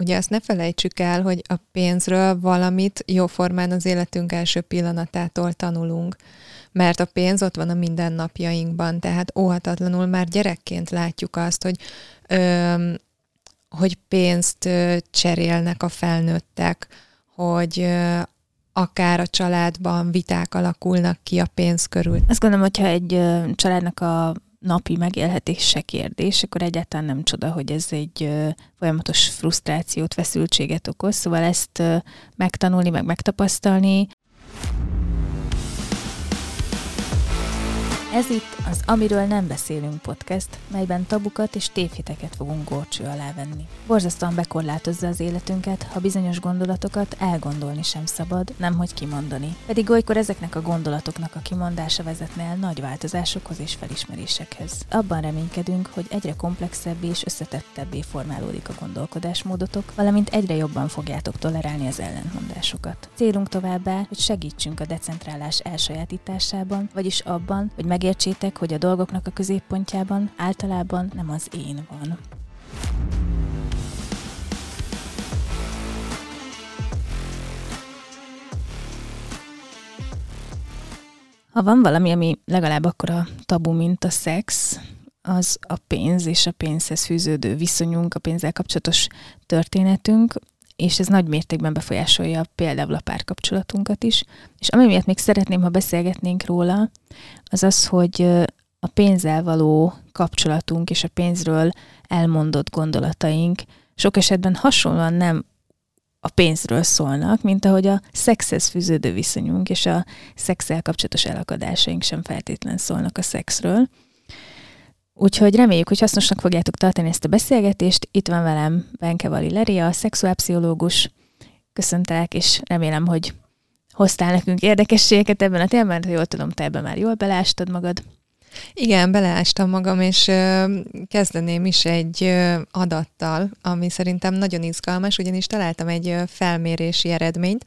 ugye azt ne felejtsük el, hogy a pénzről valamit jóformán az életünk első pillanatától tanulunk mert a pénz ott van a mindennapjainkban, tehát óhatatlanul már gyerekként látjuk azt, hogy ö, hogy pénzt cserélnek a felnőttek, hogy akár a családban viták alakulnak ki a pénz körül. Azt gondolom, hogyha egy családnak a napi megélhetése kérdés, akkor egyáltalán nem csoda, hogy ez egy folyamatos frusztrációt, feszültséget okoz. Szóval ezt megtanulni, meg megtapasztalni, Ez itt az Amiről nem beszélünk podcast, melyben tabukat és tévhiteket fogunk górcső alá venni. Borzasztóan bekorlátozza az életünket, ha bizonyos gondolatokat elgondolni sem szabad, nemhogy kimondani. Pedig olykor ezeknek a gondolatoknak a kimondása vezetne el nagy változásokhoz és felismerésekhez. Abban reménykedünk, hogy egyre komplexebbé és összetettebbé formálódik a gondolkodásmódotok, valamint egyre jobban fogjátok tolerálni az ellentmondásokat. Célunk továbbá, hogy segítsünk a decentrálás elsajátításában, vagyis abban, hogy meg megértsétek, hogy a dolgoknak a középpontjában általában nem az én van. Ha van valami, ami legalább akkora tabu, mint a szex, az a pénz és a pénzhez fűződő viszonyunk, a pénzzel kapcsolatos történetünk, és ez nagy mértékben befolyásolja például a párkapcsolatunkat is. És ami miatt még szeretném, ha beszélgetnénk róla, az az, hogy a pénzzel való kapcsolatunk és a pénzről elmondott gondolataink sok esetben hasonlóan nem a pénzről szólnak, mint ahogy a szexhez fűződő viszonyunk és a szexel kapcsolatos elakadásaink sem feltétlen szólnak a szexről. Úgyhogy reméljük, hogy hasznosnak fogjátok tartani ezt a beszélgetést. Itt van velem Benke Vali a szexuálpszichológus. Köszöntelek, és remélem, hogy hoztál nekünk érdekességeket ebben a témában, ha jól tudom, te ebben már jól belástad magad. Igen, beleástam magam, és kezdeném is egy adattal, ami szerintem nagyon izgalmas, ugyanis találtam egy felmérési eredményt,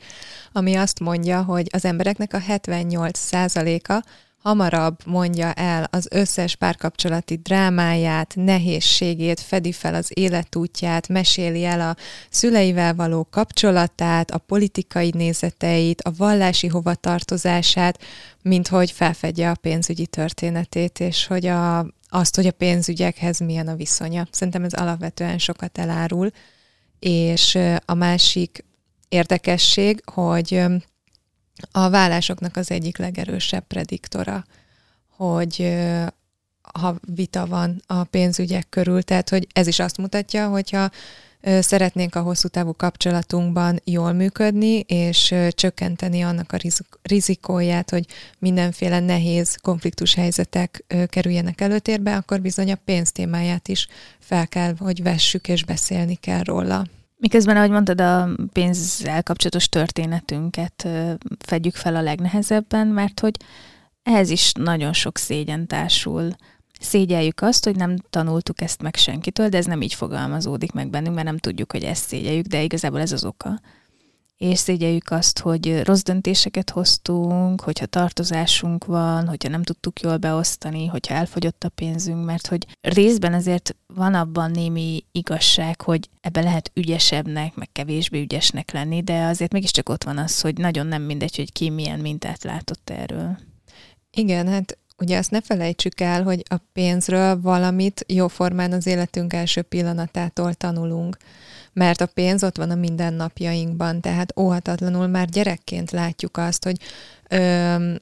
ami azt mondja, hogy az embereknek a 78%-a hamarabb mondja el az összes párkapcsolati drámáját, nehézségét, fedi fel az életútját, meséli el a szüleivel való kapcsolatát, a politikai nézeteit, a vallási hovatartozását, mint hogy felfedje a pénzügyi történetét, és hogy a, azt, hogy a pénzügyekhez milyen a viszonya. Szerintem ez alapvetően sokat elárul. És a másik érdekesség, hogy a vállásoknak az egyik legerősebb prediktora, hogy ha vita van a pénzügyek körül, tehát hogy ez is azt mutatja, hogyha szeretnénk a hosszú távú kapcsolatunkban jól működni, és csökkenteni annak a rizikóját, hogy mindenféle nehéz konfliktus helyzetek kerüljenek előtérbe, akkor bizony a pénztémáját is fel kell, hogy vessük, és beszélni kell róla. Miközben, ahogy mondtad, a pénzzel kapcsolatos történetünket fedjük fel a legnehezebben, mert hogy ehhez is nagyon sok szégyen társul. Szégyeljük azt, hogy nem tanultuk ezt meg senkitől, de ez nem így fogalmazódik meg bennünk, mert nem tudjuk, hogy ezt szégyeljük, de igazából ez az oka és szégyeljük azt, hogy rossz döntéseket hoztunk, hogyha tartozásunk van, hogyha nem tudtuk jól beosztani, hogyha elfogyott a pénzünk, mert hogy részben azért van abban némi igazság, hogy ebbe lehet ügyesebbnek, meg kevésbé ügyesnek lenni, de azért mégiscsak ott van az, hogy nagyon nem mindegy, hogy ki milyen mintát látott erről. Igen, hát ugye azt ne felejtsük el, hogy a pénzről valamit jóformán az életünk első pillanatától tanulunk mert a pénz ott van a mindennapjainkban, tehát óhatatlanul már gyerekként látjuk azt, hogy ö,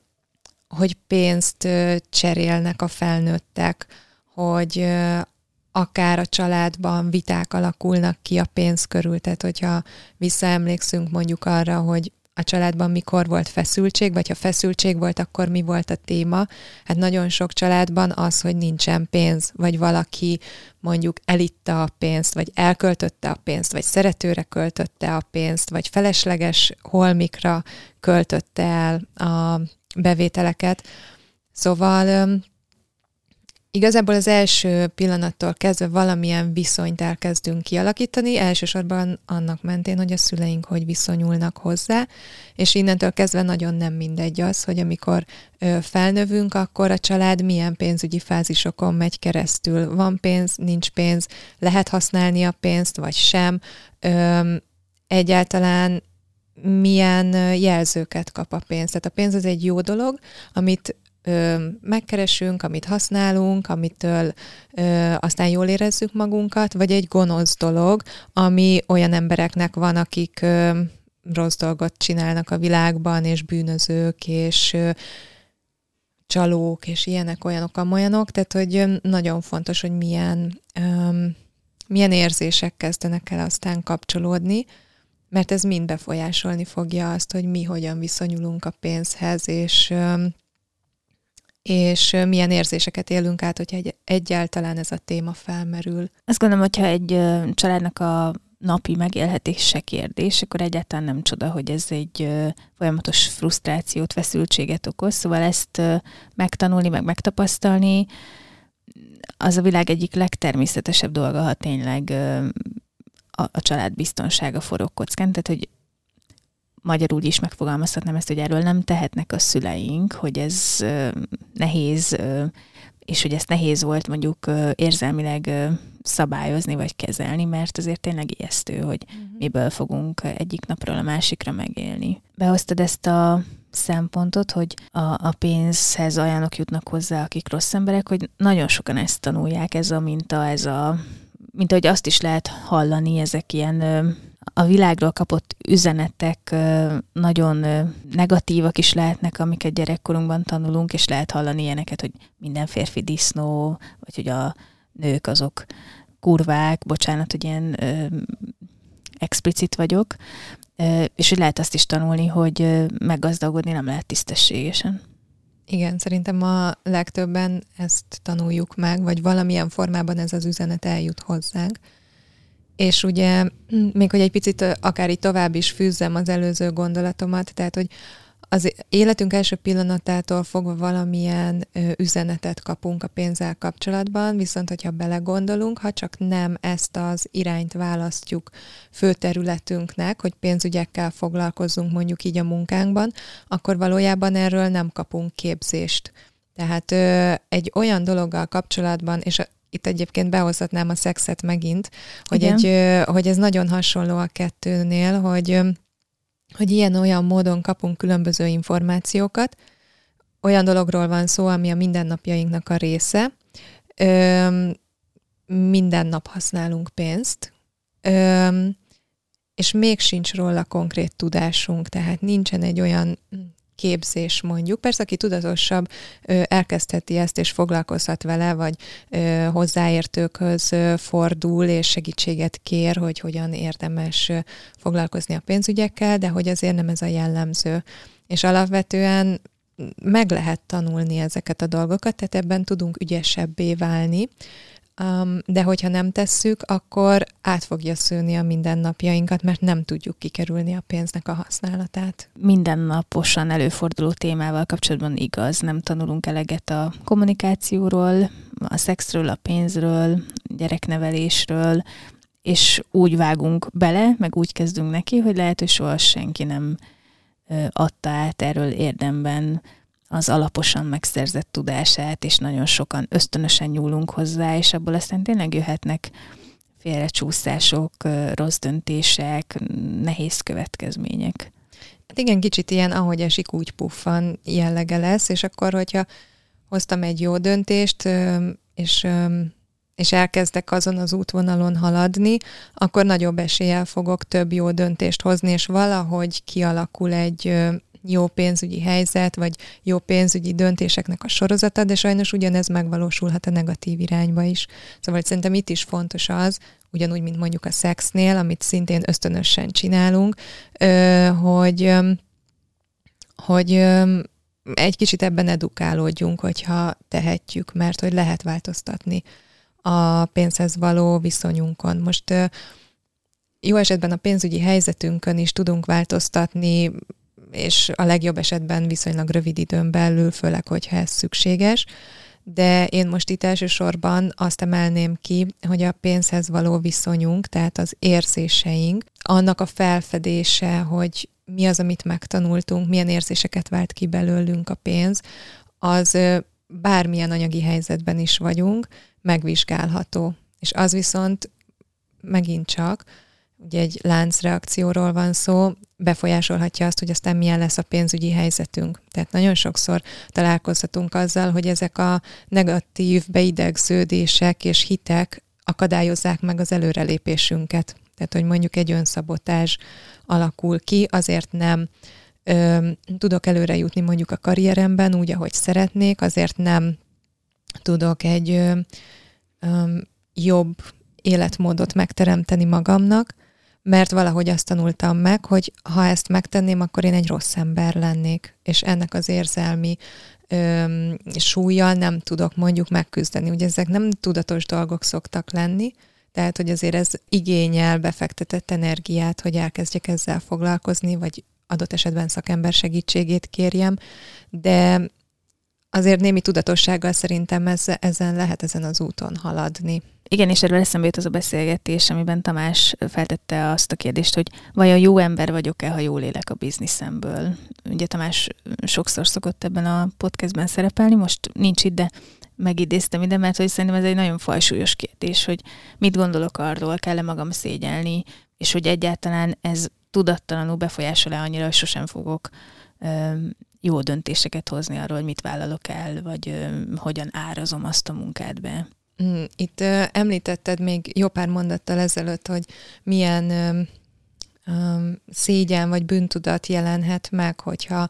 hogy pénzt ö, cserélnek a felnőttek, hogy ö, akár a családban viták alakulnak ki a pénz körül, tehát hogyha visszaemlékszünk mondjuk arra, hogy a családban mikor volt feszültség, vagy ha feszültség volt, akkor mi volt a téma. Hát nagyon sok családban az, hogy nincsen pénz, vagy valaki mondjuk elitta a pénzt, vagy elköltötte a pénzt, vagy szeretőre költötte a pénzt, vagy felesleges holmikra költötte el a bevételeket. Szóval igazából az első pillanattól kezdve valamilyen viszonyt elkezdünk kialakítani, elsősorban annak mentén, hogy a szüleink hogy viszonyulnak hozzá, és innentől kezdve nagyon nem mindegy az, hogy amikor felnövünk, akkor a család milyen pénzügyi fázisokon megy keresztül. Van pénz, nincs pénz, lehet használni a pénzt, vagy sem. Egyáltalán milyen jelzőket kap a pénz. Tehát a pénz az egy jó dolog, amit ö, megkeresünk, amit használunk, amitől ö, aztán jól érezzük magunkat, vagy egy gonosz dolog, ami olyan embereknek van, akik ö, rossz dolgot csinálnak a világban, és bűnözők, és ö, csalók, és ilyenek, olyanok, amolyanok, tehát hogy nagyon fontos, hogy milyen, ö, milyen érzések kezdenek el aztán kapcsolódni, mert ez mind befolyásolni fogja azt, hogy mi hogyan viszonyulunk a pénzhez, és és milyen érzéseket élünk át, hogyha egy, egyáltalán ez a téma felmerül. Azt gondolom, hogyha egy családnak a napi megélhetése kérdés, akkor egyáltalán nem csoda, hogy ez egy folyamatos frusztrációt, feszültséget okoz, szóval ezt megtanulni, meg megtapasztalni, az a világ egyik legtermészetesebb dolga, ha tényleg a, a család biztonsága forog kockán, tehát hogy magyarul is megfogalmazhatnám ezt, hogy erről nem tehetnek a szüleink, hogy ez nehéz, és hogy ezt nehéz volt mondjuk érzelmileg szabályozni vagy kezelni, mert azért tényleg ijesztő, hogy uh-huh. miből fogunk egyik napról a másikra megélni. Behoztad ezt a szempontot, hogy a, a pénzhez olyanok jutnak hozzá, akik rossz emberek, hogy nagyon sokan ezt tanulják, ez a minta, ez a, mint ahogy azt is lehet hallani, ezek ilyen a világról kapott üzenetek nagyon negatívak is lehetnek, amiket gyerekkorunkban tanulunk, és lehet hallani ilyeneket, hogy minden férfi disznó, vagy hogy a nők azok kurvák, bocsánat, hogy ilyen ö, explicit vagyok, ö, és hogy lehet azt is tanulni, hogy meggazdagodni nem lehet tisztességesen. Igen, szerintem a legtöbben ezt tanuljuk meg, vagy valamilyen formában ez az üzenet eljut hozzánk. És ugye, még hogy egy picit akár így tovább is fűzzem az előző gondolatomat, tehát, hogy az életünk első pillanatától fogva valamilyen ö, üzenetet kapunk a pénzzel kapcsolatban, viszont hogyha belegondolunk, ha csak nem ezt az irányt választjuk főterületünknek, hogy pénzügyekkel foglalkozzunk mondjuk így a munkánkban, akkor valójában erről nem kapunk képzést. Tehát ö, egy olyan dologgal kapcsolatban, és itt egyébként behozhatnám a szexet megint, hogy, egy, hogy ez nagyon hasonló a kettőnél, hogy, hogy ilyen-olyan módon kapunk különböző információkat, olyan dologról van szó, ami a mindennapjainknak a része. Ö, minden nap használunk pénzt, ö, és még sincs róla konkrét tudásunk, tehát nincsen egy olyan képzés mondjuk. Persze, aki tudatosabb, elkezdheti ezt, és foglalkozhat vele, vagy hozzáértőkhöz fordul, és segítséget kér, hogy hogyan érdemes foglalkozni a pénzügyekkel, de hogy azért nem ez a jellemző. És alapvetően meg lehet tanulni ezeket a dolgokat, tehát ebben tudunk ügyesebbé válni, Um, de hogyha nem tesszük, akkor át fogja szőni a mindennapjainkat, mert nem tudjuk kikerülni a pénznek a használatát. Mindennaposan előforduló témával kapcsolatban igaz, nem tanulunk eleget a kommunikációról, a szexről, a pénzről, gyereknevelésről, és úgy vágunk bele, meg úgy kezdünk neki, hogy lehet, hogy soha senki nem adta át erről érdemben az alaposan megszerzett tudását, és nagyon sokan ösztönösen nyúlunk hozzá, és abból aztán tényleg jöhetnek félrecsúszások, rossz döntések, nehéz következmények. Hát igen, kicsit ilyen, ahogy esik, úgy puffan jellege lesz, és akkor, hogyha hoztam egy jó döntést, és, és elkezdek azon az útvonalon haladni, akkor nagyobb eséllyel fogok több jó döntést hozni, és valahogy kialakul egy jó pénzügyi helyzet, vagy jó pénzügyi döntéseknek a sorozata, de sajnos ugyanez megvalósulhat a negatív irányba is. Szóval szerintem itt is fontos az, ugyanúgy, mint mondjuk a szexnél, amit szintén ösztönösen csinálunk, hogy, hogy egy kicsit ebben edukálódjunk, hogyha tehetjük, mert hogy lehet változtatni a pénzhez való viszonyunkon. Most jó esetben a pénzügyi helyzetünkön is tudunk változtatni, és a legjobb esetben viszonylag rövid időn belül, főleg, hogyha ez szükséges, de én most itt elsősorban azt emelném ki, hogy a pénzhez való viszonyunk, tehát az érzéseink, annak a felfedése, hogy mi az, amit megtanultunk, milyen érzéseket vált ki belőlünk a pénz, az bármilyen anyagi helyzetben is vagyunk, megvizsgálható. És az viszont megint csak, ugye egy láncreakcióról van szó, befolyásolhatja azt, hogy aztán milyen lesz a pénzügyi helyzetünk. Tehát nagyon sokszor találkozhatunk azzal, hogy ezek a negatív beidegződések és hitek akadályozzák meg az előrelépésünket. Tehát, hogy mondjuk egy önszabotás alakul ki, azért nem ö, tudok előre jutni mondjuk a karrieremben úgy, ahogy szeretnék, azért nem tudok egy ö, ö, jobb életmódot megteremteni magamnak, mert valahogy azt tanultam meg, hogy ha ezt megtenném, akkor én egy rossz ember lennék, és ennek az érzelmi ö, súlyjal nem tudok mondjuk megküzdeni. Ugye ezek nem tudatos dolgok szoktak lenni, tehát, hogy azért ez igényel befektetett energiát, hogy elkezdjek ezzel foglalkozni, vagy adott esetben szakember segítségét kérjem, de azért némi tudatossággal szerintem ez, ezen lehet ezen az úton haladni. Igen, és erről eszembe jut az a beszélgetés, amiben Tamás feltette azt a kérdést, hogy vajon jó ember vagyok-e, ha jól élek a bizniszemből. Ugye Tamás sokszor szokott ebben a podcastben szerepelni, most nincs itt, de megidéztem ide, mert hogy szerintem ez egy nagyon fajsúlyos kérdés, hogy mit gondolok arról, kell-e magam szégyelni, és hogy egyáltalán ez tudattalanul befolyásol-e annyira, hogy sosem fogok jó döntéseket hozni arról, hogy mit vállalok el, vagy ö, hogyan árazom azt a munkát be. Mm, itt ö, említetted még jó pár mondattal ezelőtt, hogy milyen ö, ö, szégyen vagy bűntudat jelenhet meg, hogyha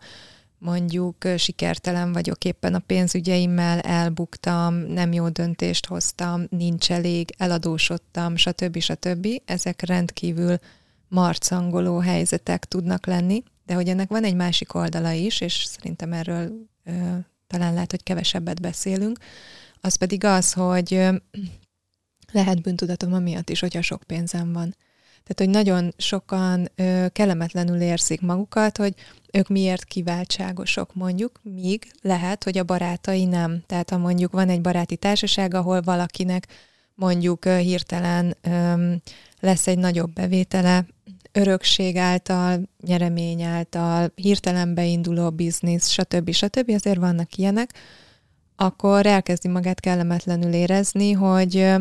mondjuk sikertelen vagyok éppen a pénzügyeimmel, elbuktam, nem jó döntést hoztam, nincs elég, eladósodtam, stb. stb. Ezek rendkívül marcangoló helyzetek tudnak lenni, de hogy ennek van egy másik oldala is, és szerintem erről ö, talán lehet, hogy kevesebbet beszélünk, az pedig az, hogy ö, lehet bűntudatom amiatt is, hogyha sok pénzem van. Tehát, hogy nagyon sokan ö, kellemetlenül érzik magukat, hogy ők miért kiváltságosok mondjuk, míg lehet, hogy a barátai nem. Tehát ha mondjuk van egy baráti társaság, ahol valakinek mondjuk ö, hirtelen ö, lesz egy nagyobb bevétele, örökség által, nyeremény által, hirtelen beinduló biznisz, stb. stb. azért vannak ilyenek, akkor elkezdi magát kellemetlenül érezni, hogy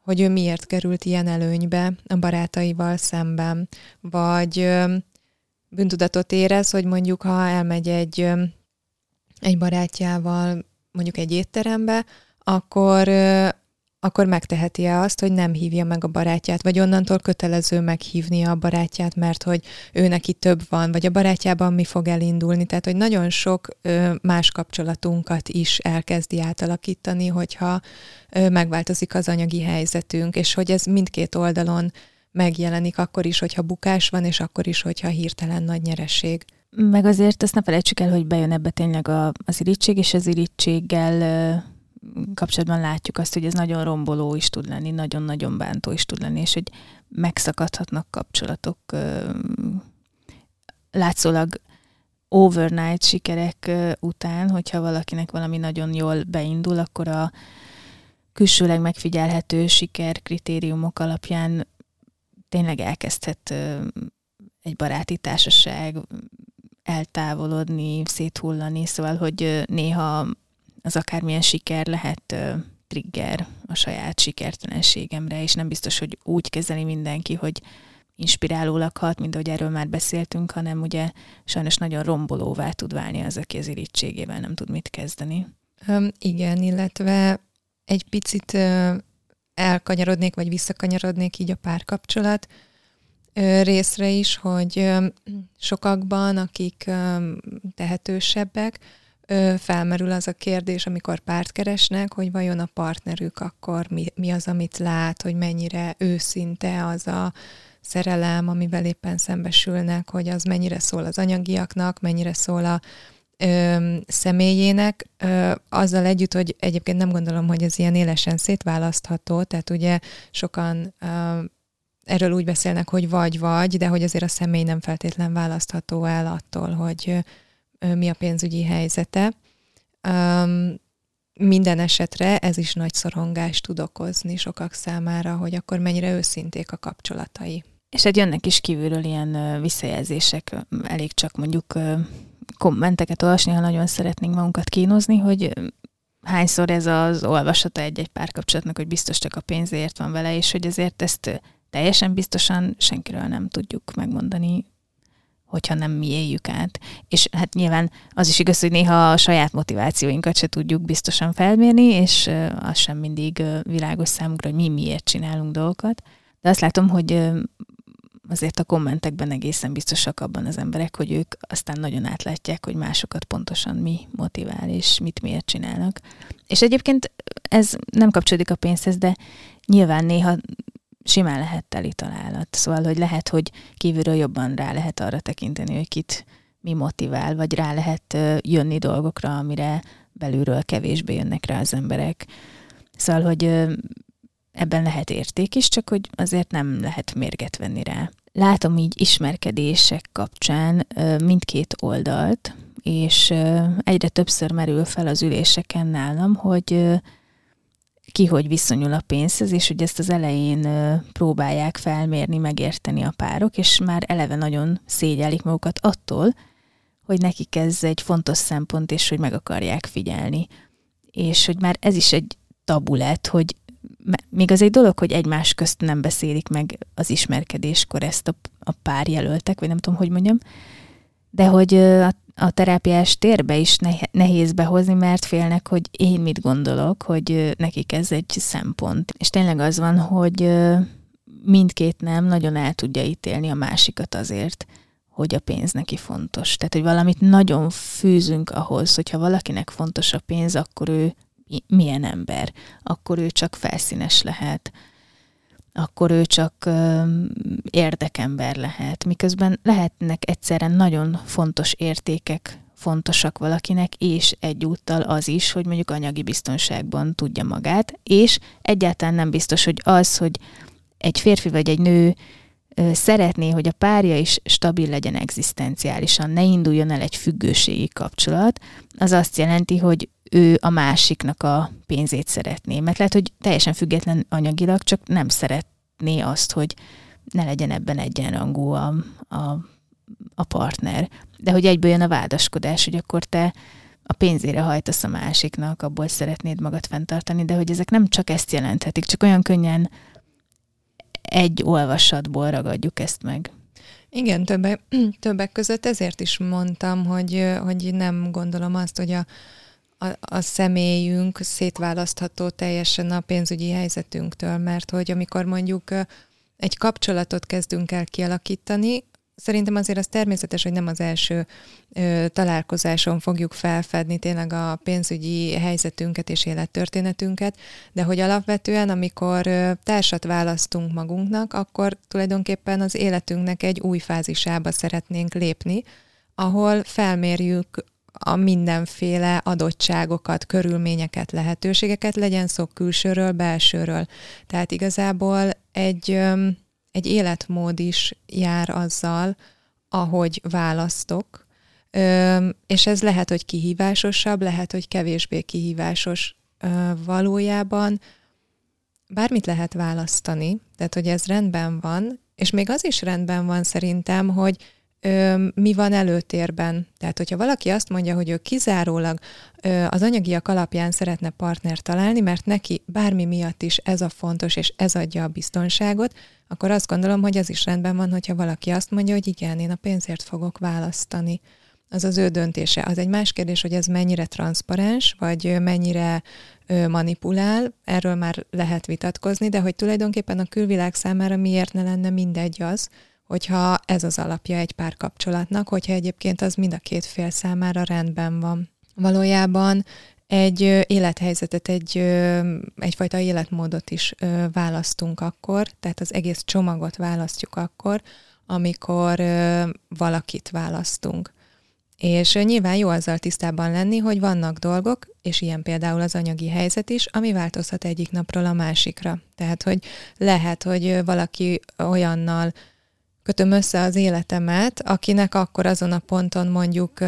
hogy ő miért került ilyen előnybe a barátaival szemben, vagy bűntudatot érez, hogy mondjuk ha elmegy egy, egy barátjával mondjuk egy étterembe, akkor akkor megteheti-e azt, hogy nem hívja meg a barátját, vagy onnantól kötelező meghívnia a barátját, mert hogy ő neki több van, vagy a barátjában mi fog elindulni. Tehát, hogy nagyon sok ö, más kapcsolatunkat is elkezdi átalakítani, hogyha ö, megváltozik az anyagi helyzetünk, és hogy ez mindkét oldalon megjelenik akkor is, hogyha bukás van, és akkor is, hogyha hirtelen nagy nyereség. Meg azért azt ne felejtsük el, hogy bejön ebbe tényleg a, az irítség, és az irítséggel kapcsolatban látjuk azt, hogy ez nagyon romboló is tud lenni, nagyon-nagyon bántó is tud lenni, és hogy megszakadhatnak kapcsolatok látszólag overnight sikerek után, hogyha valakinek valami nagyon jól beindul, akkor a külsőleg megfigyelhető siker kritériumok alapján tényleg elkezdhet egy baráti társaság eltávolodni, széthullani, szóval, hogy néha az akármilyen siker lehet trigger a saját sikertelenségemre, és nem biztos, hogy úgy kezeli mindenki, hogy inspirálólag hat, mint ahogy erről már beszéltünk, hanem ugye sajnos nagyon rombolóvá tud válni az, aki az irítségével nem tud mit kezdeni. Um, igen, illetve egy picit uh, elkanyarodnék, vagy visszakanyarodnék így a párkapcsolat uh, részre is, hogy sokakban, akik tehetősebbek, felmerül az a kérdés, amikor párt keresnek, hogy vajon a partnerük akkor mi, mi az, amit lát, hogy mennyire őszinte az a szerelem, amivel éppen szembesülnek, hogy az mennyire szól az anyagiaknak, mennyire szól a ö, személyének, ö, azzal együtt, hogy egyébként nem gondolom, hogy ez ilyen élesen szétválasztható, tehát ugye sokan ö, erről úgy beszélnek, hogy vagy-vagy, de hogy azért a személy nem feltétlen választható el attól, hogy mi a pénzügyi helyzete. Um, minden esetre ez is nagy szorongást tud okozni sokak számára, hogy akkor mennyire őszinték a kapcsolatai. És egy jönnek is kívülről ilyen visszajelzések, elég csak mondjuk kommenteket olvasni, ha nagyon szeretnénk magunkat kínozni, hogy hányszor ez az olvasata egy-egy párkapcsolatnak, hogy biztos csak a pénzért van vele, és hogy ezért ezt teljesen biztosan senkiről nem tudjuk megmondani, hogyha nem mi éljük át. És hát nyilván az is igaz, hogy néha a saját motivációinkat se tudjuk biztosan felmérni, és az sem mindig világos számunkra, hogy mi miért csinálunk dolgokat. De azt látom, hogy azért a kommentekben egészen biztosak abban az emberek, hogy ők aztán nagyon átlátják, hogy másokat pontosan mi motivál, és mit miért csinálnak. És egyébként ez nem kapcsolódik a pénzhez, de nyilván néha simán lehet teli találat. Szóval, hogy lehet, hogy kívülről jobban rá lehet arra tekinteni, hogy kit mi motivál, vagy rá lehet jönni dolgokra, amire belülről kevésbé jönnek rá az emberek. Szóval, hogy ebben lehet érték is, csak hogy azért nem lehet mérget venni rá. Látom így ismerkedések kapcsán mindkét oldalt, és egyre többször merül fel az üléseken nálam, hogy ki hogy viszonyul a pénzhez, és hogy ezt az elején próbálják felmérni, megérteni a párok, és már eleve nagyon szégyelik magukat attól, hogy nekik ez egy fontos szempont, és hogy meg akarják figyelni. És hogy már ez is egy tabu hogy még az egy dolog, hogy egymás közt nem beszélik meg az ismerkedéskor ezt a, a pár jelöltek, vagy nem tudom, hogy mondjam, de hogy a, a terápiás térbe is nehéz behozni, mert félnek, hogy én mit gondolok, hogy nekik ez egy szempont. És tényleg az van, hogy mindkét nem nagyon el tudja ítélni a másikat azért, hogy a pénz neki fontos. Tehát, hogy valamit nagyon fűzünk ahhoz, hogyha valakinek fontos a pénz, akkor ő milyen ember, akkor ő csak felszínes lehet, akkor ő csak érdekember lehet, miközben lehetnek egyszerre nagyon fontos értékek fontosak valakinek, és egyúttal az is, hogy mondjuk anyagi biztonságban tudja magát, és egyáltalán nem biztos, hogy az, hogy egy férfi vagy egy nő szeretné, hogy a párja is stabil legyen egzisztenciálisan, ne induljon el egy függőségi kapcsolat, az azt jelenti, hogy ő a másiknak a pénzét szeretné. Mert lehet, hogy teljesen független anyagilag, csak nem szeretné azt, hogy ne legyen ebben egyenrangú a, a, a partner. De hogy egyből jön a vádaskodás, hogy akkor te a pénzére hajtasz a másiknak, abból szeretnéd magad fenntartani, de hogy ezek nem csak ezt jelenthetik, csak olyan könnyen egy olvasatból ragadjuk ezt meg. Igen, többek, többek között ezért is mondtam, hogy, hogy nem gondolom azt, hogy a, a, a személyünk szétválasztható teljesen a pénzügyi helyzetünktől, mert hogy amikor mondjuk egy kapcsolatot kezdünk el kialakítani, szerintem azért az természetes, hogy nem az első ö, találkozáson fogjuk felfedni tényleg a pénzügyi helyzetünket és élettörténetünket, de hogy alapvetően, amikor ö, társat választunk magunknak, akkor tulajdonképpen az életünknek egy új fázisába szeretnénk lépni, ahol felmérjük a mindenféle adottságokat, körülményeket, lehetőségeket, legyen szó külsőről, belsőről. Tehát igazából egy, egy életmód is jár azzal, ahogy választok, és ez lehet, hogy kihívásosabb, lehet, hogy kevésbé kihívásos valójában. Bármit lehet választani, tehát hogy ez rendben van, és még az is rendben van szerintem, hogy mi van előtérben. Tehát, hogyha valaki azt mondja, hogy ő kizárólag ö, az anyagiak alapján szeretne partner találni, mert neki bármi miatt is ez a fontos, és ez adja a biztonságot, akkor azt gondolom, hogy az is rendben van, hogyha valaki azt mondja, hogy igen, én a pénzért fogok választani. Az az ő döntése. Az egy más kérdés, hogy ez mennyire transzparens, vagy mennyire manipulál, erről már lehet vitatkozni, de hogy tulajdonképpen a külvilág számára miért ne lenne mindegy az, hogyha ez az alapja egy párkapcsolatnak, hogyha egyébként az mind a két fél számára rendben van. Valójában egy élethelyzetet, egy, egyfajta életmódot is választunk akkor, tehát az egész csomagot választjuk akkor, amikor valakit választunk. És nyilván jó azzal tisztában lenni, hogy vannak dolgok, és ilyen például az anyagi helyzet is, ami változhat egyik napról a másikra. Tehát, hogy lehet, hogy valaki olyannal kötöm össze az életemet, akinek akkor azon a ponton mondjuk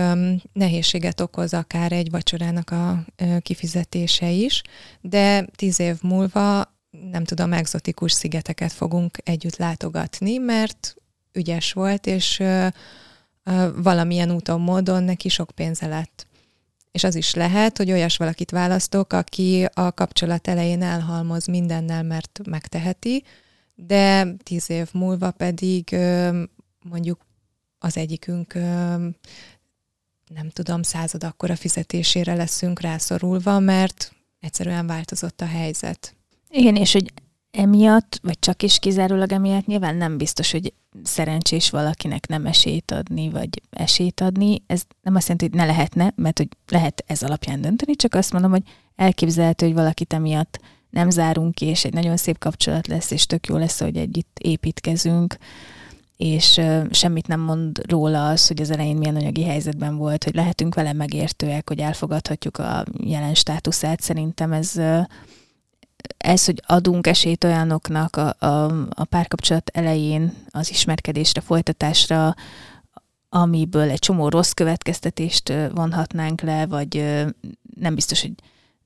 nehézséget okoz akár egy vacsorának a kifizetése is, de tíz év múlva nem tudom, egzotikus szigeteket fogunk együtt látogatni, mert ügyes volt, és valamilyen úton, módon neki sok pénze lett. És az is lehet, hogy olyas valakit választok, aki a kapcsolat elején elhalmoz mindennel, mert megteheti, de tíz év múlva pedig mondjuk az egyikünk nem tudom, század akkora fizetésére leszünk rászorulva, mert egyszerűen változott a helyzet. Igen, és hogy emiatt, vagy csak is kizárólag emiatt nyilván nem biztos, hogy szerencsés valakinek nem esélyt adni, vagy esélyt adni. Ez nem azt jelenti, hogy ne lehetne, mert hogy lehet ez alapján dönteni, csak azt mondom, hogy elképzelhető, hogy valakit emiatt nem zárunk ki, és egy nagyon szép kapcsolat lesz, és tök jó lesz, hogy együtt építkezünk, és semmit nem mond róla az, hogy az elején milyen anyagi helyzetben volt, hogy lehetünk vele megértőek, hogy elfogadhatjuk a jelen státuszát. Szerintem ez ez, hogy adunk esélyt olyanoknak a, a, a párkapcsolat elején az ismerkedésre, folytatásra, amiből egy csomó rossz következtetést vonhatnánk le, vagy nem biztos, hogy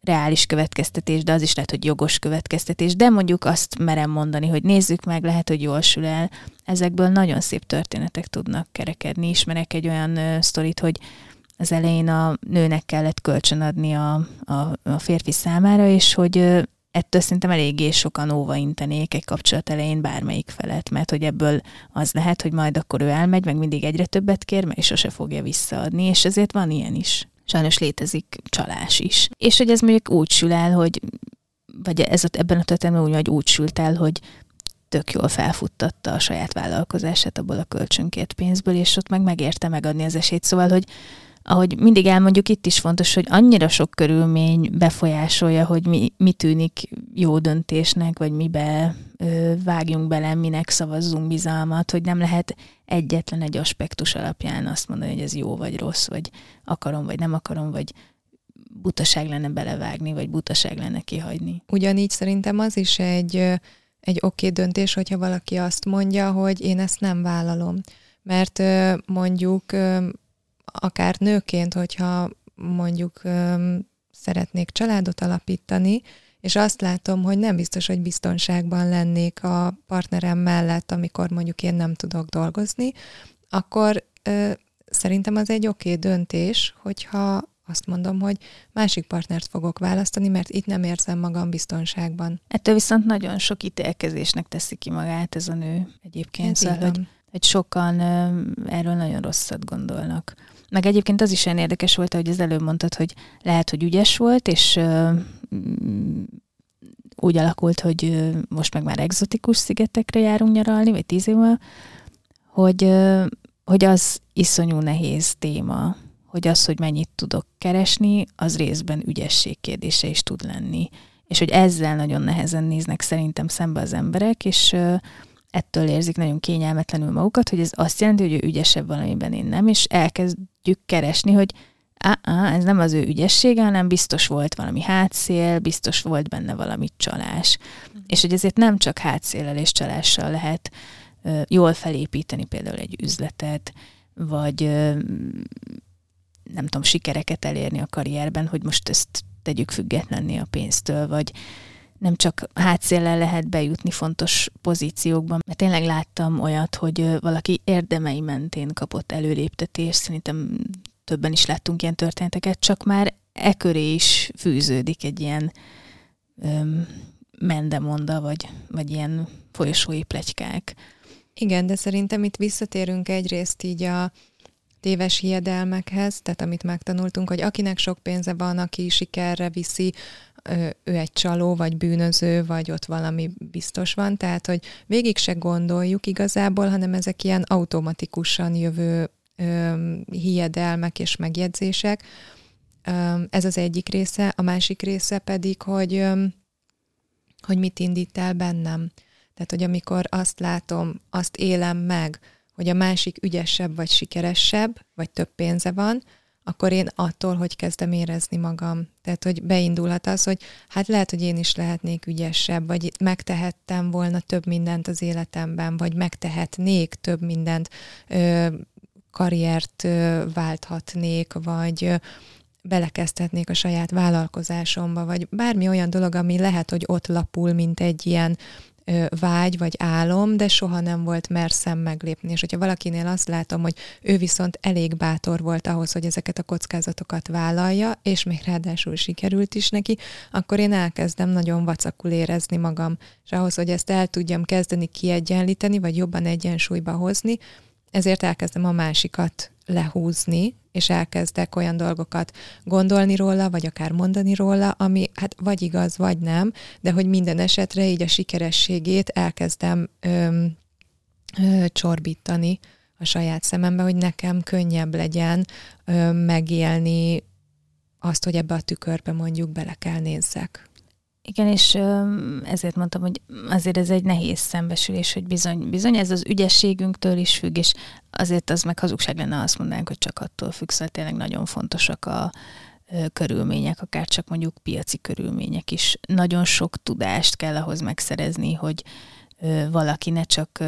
reális következtetés, de az is lehet, hogy jogos következtetés, de mondjuk azt merem mondani, hogy nézzük meg, lehet, hogy jól sül el. Ezekből nagyon szép történetek tudnak kerekedni. Ismerek egy olyan uh, sztorit, hogy az elején a nőnek kellett kölcsönadni a, a, a férfi számára, és hogy ettől szerintem eléggé sokan óvaintenék egy kapcsolat elején bármelyik felett, mert hogy ebből az lehet, hogy majd akkor ő elmegy, meg mindig egyre többet kér, és sose fogja visszaadni, és ezért van ilyen is. Sajnos létezik csalás is. És hogy ez mondjuk úgy sül el, hogy vagy ez ebben a történetben úgy, hogy úgy sült el, hogy tök jól felfuttatta a saját vállalkozását abból a kölcsönkért pénzből, és ott meg megérte megadni az esélyt. Szóval, hogy ahogy mindig elmondjuk, itt is fontos, hogy annyira sok körülmény befolyásolja, hogy mi, mi tűnik jó döntésnek, vagy mibe ö, vágjunk bele, minek szavazzunk bizalmat, hogy nem lehet egyetlen egy aspektus alapján azt mondani, hogy ez jó vagy rossz, vagy akarom, vagy nem akarom, vagy butaság lenne belevágni, vagy butaság lenne kihagyni. Ugyanígy szerintem az is egy, egy oké döntés, hogyha valaki azt mondja, hogy én ezt nem vállalom. Mert mondjuk akár nőként, hogyha mondjuk szeretnék családot alapítani, és azt látom, hogy nem biztos, hogy biztonságban lennék a partnerem mellett, amikor mondjuk én nem tudok dolgozni, akkor ö, szerintem az egy oké okay döntés, hogyha azt mondom, hogy másik partnert fogok választani, mert itt nem érzem magam biztonságban. Ettől viszont nagyon sok ítélkezésnek teszi ki magát ez a nő egyébként, ez szóval, hogy, hogy sokan ö, erről nagyon rosszat gondolnak. Meg egyébként az is olyan érdekes volt, hogy az előbb mondtad, hogy lehet, hogy ügyes volt, és mm, úgy alakult, hogy most meg már egzotikus szigetekre járunk nyaralni, vagy tíz évvel, hogy, hogy az iszonyú nehéz téma, hogy az, hogy mennyit tudok keresni, az részben ügyesség kérdése is tud lenni. És hogy ezzel nagyon nehezen néznek szerintem szembe az emberek, és ettől érzik nagyon kényelmetlenül magukat, hogy ez azt jelenti, hogy ő ügyesebb valamiben, én nem, és elkezdjük keresni, hogy á, á, ez nem az ő ügyessége, hanem biztos volt valami hátszél, biztos volt benne valami csalás. Mm. És hogy ezért nem csak hátszéllel és csalással lehet ö, jól felépíteni például egy üzletet, vagy ö, nem tudom, sikereket elérni a karrierben, hogy most ezt tegyük függetlenni a pénztől, vagy nem csak hátszéllel lehet bejutni fontos pozíciókban, mert tényleg láttam olyat, hogy valaki érdemei mentén kapott előléptetést, szerintem többen is láttunk ilyen történeteket, csak már e köré is fűződik egy ilyen öm, mendemonda, vagy, vagy ilyen folyosói plegykák. Igen, de szerintem itt visszatérünk egyrészt így a téves hiedelmekhez, tehát amit megtanultunk, hogy akinek sok pénze van, aki sikerre viszi, ő egy csaló, vagy bűnöző, vagy ott valami biztos van, tehát hogy végig se gondoljuk igazából, hanem ezek ilyen automatikusan jövő hiedelmek és megjegyzések. Ez az egyik része, a másik része pedig, hogy, hogy mit indít el bennem. Tehát, hogy amikor azt látom, azt élem meg, hogy a másik ügyesebb vagy sikeresebb, vagy több pénze van, akkor én attól, hogy kezdem érezni magam. Tehát, hogy beindulhat az, hogy hát lehet, hogy én is lehetnék ügyesebb, vagy megtehettem volna több mindent az életemben, vagy megtehetnék több mindent, ö, karriert ö, válthatnék, vagy ö, belekezdhetnék a saját vállalkozásomba, vagy bármi olyan dolog, ami lehet, hogy ott lapul, mint egy ilyen vágy vagy álom, de soha nem volt merszem meglépni. És hogyha valakinél azt látom, hogy ő viszont elég bátor volt ahhoz, hogy ezeket a kockázatokat vállalja, és még ráadásul sikerült is neki, akkor én elkezdem nagyon vacakul érezni magam. És ahhoz, hogy ezt el tudjam kezdeni kiegyenlíteni, vagy jobban egyensúlyba hozni, ezért elkezdem a másikat lehúzni, és elkezdek olyan dolgokat gondolni róla, vagy akár mondani róla, ami hát vagy igaz, vagy nem, de hogy minden esetre így a sikerességét elkezdem öm, ö, csorbítani a saját szemembe, hogy nekem könnyebb legyen ö, megélni azt, hogy ebbe a tükörbe mondjuk bele kell nézzek. Igen, és ezért mondtam, hogy azért ez egy nehéz szembesülés, hogy bizony, bizony ez az ügyességünktől is függ, és azért az meg hazugság lenne, azt mondanánk, hogy csak attól függ, szóval tényleg nagyon fontosak a körülmények, akár csak mondjuk piaci körülmények is. Nagyon sok tudást kell ahhoz megszerezni, hogy valaki ne csak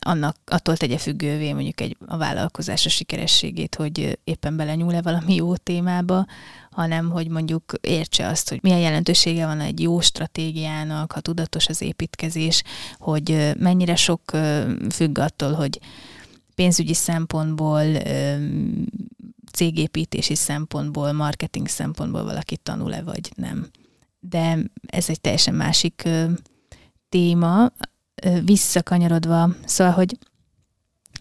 annak, attól tegye függővé mondjuk egy, a vállalkozás a sikerességét, hogy éppen belenyúl-e valami jó témába, hanem hogy mondjuk értse azt, hogy milyen jelentősége van egy jó stratégiának, ha tudatos az építkezés, hogy mennyire sok függ attól, hogy pénzügyi szempontból, cégépítési szempontból, marketing szempontból valaki tanul-e vagy nem. De ez egy teljesen másik téma. Visszakanyarodva, szóval, hogy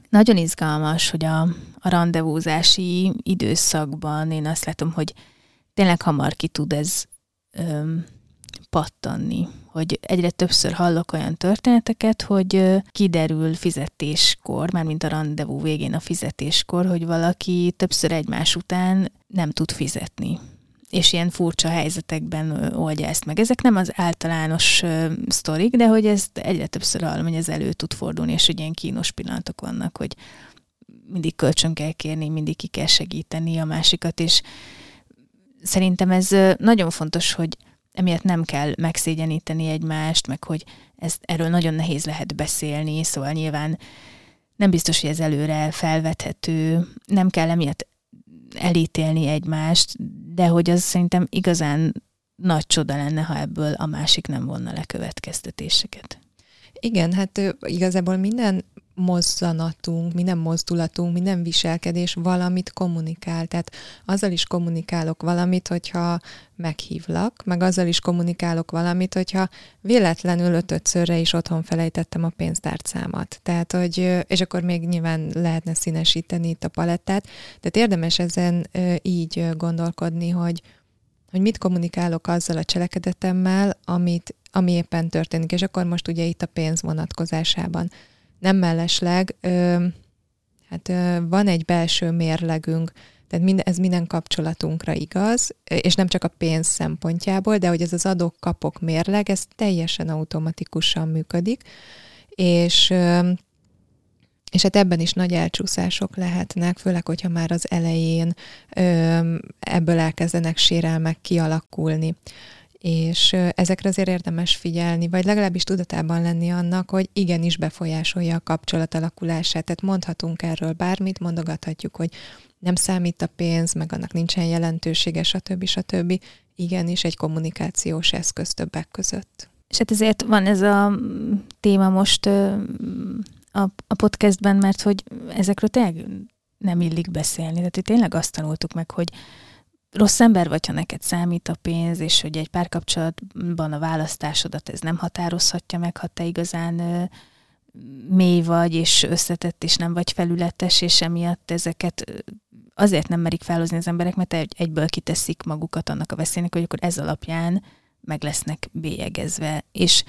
nagyon izgalmas, hogy a, a rendezvúzási időszakban én azt látom, hogy tényleg hamar ki tud ez öm, pattanni, hogy egyre többször hallok olyan történeteket, hogy kiderül fizetéskor, mármint a rendezvú végén a fizetéskor, hogy valaki többször egymás után nem tud fizetni és ilyen furcsa helyzetekben oldja ezt meg. Ezek nem az általános sztorik, de hogy ezt egyre többször hallom, hogy ez elő tud fordulni, és hogy ilyen kínos pillanatok vannak, hogy mindig kölcsön kell kérni, mindig ki kell segíteni a másikat, és szerintem ez nagyon fontos, hogy emiatt nem kell megszégyeníteni egymást, meg hogy ez, erről nagyon nehéz lehet beszélni, szóval nyilván nem biztos, hogy ez előre felvethető, nem kell emiatt elítélni egymást, de hogy az szerintem igazán nagy csoda lenne, ha ebből a másik nem vonna le következtetéseket. Igen, hát igazából minden mozzanatunk, minden mozdulatunk, minden viselkedés valamit kommunikál. Tehát azzal is kommunikálok valamit, hogyha meghívlak, meg azzal is kommunikálok valamit, hogyha véletlenül ötötszörre is otthon felejtettem a pénztárcámat. Tehát, hogy, és akkor még nyilván lehetne színesíteni itt a palettát, de érdemes ezen így gondolkodni, hogy, hogy mit kommunikálok azzal a cselekedetemmel, amit, ami éppen történik, és akkor most ugye itt a pénz vonatkozásában nem mellesleg, ö, hát ö, van egy belső mérlegünk, tehát mind, ez minden kapcsolatunkra igaz, és nem csak a pénz szempontjából, de hogy ez az adok-kapok mérleg, ez teljesen automatikusan működik, és és hát ebben is nagy elcsúszások lehetnek, főleg, hogyha már az elején ebből elkezdenek sérelmek kialakulni és ezekre azért érdemes figyelni, vagy legalábbis tudatában lenni annak, hogy igenis befolyásolja a kapcsolat alakulását. Tehát mondhatunk erről bármit, mondogathatjuk, hogy nem számít a pénz, meg annak nincsen jelentősége, stb. stb. Igenis egy kommunikációs eszköz többek között. És hát ezért van ez a téma most a, a podcastben, mert hogy ezekről tényleg nem illik beszélni. Tehát tényleg azt tanultuk meg, hogy rossz ember vagy, ha neked számít a pénz, és hogy egy párkapcsolatban a választásodat ez nem határozhatja meg, ha te igazán ö, mély vagy, és összetett, és nem vagy felületes, és emiatt ezeket azért nem merik felhozni az emberek, mert egyből kiteszik magukat annak a veszélynek, hogy akkor ez alapján meg lesznek bélyegezve. És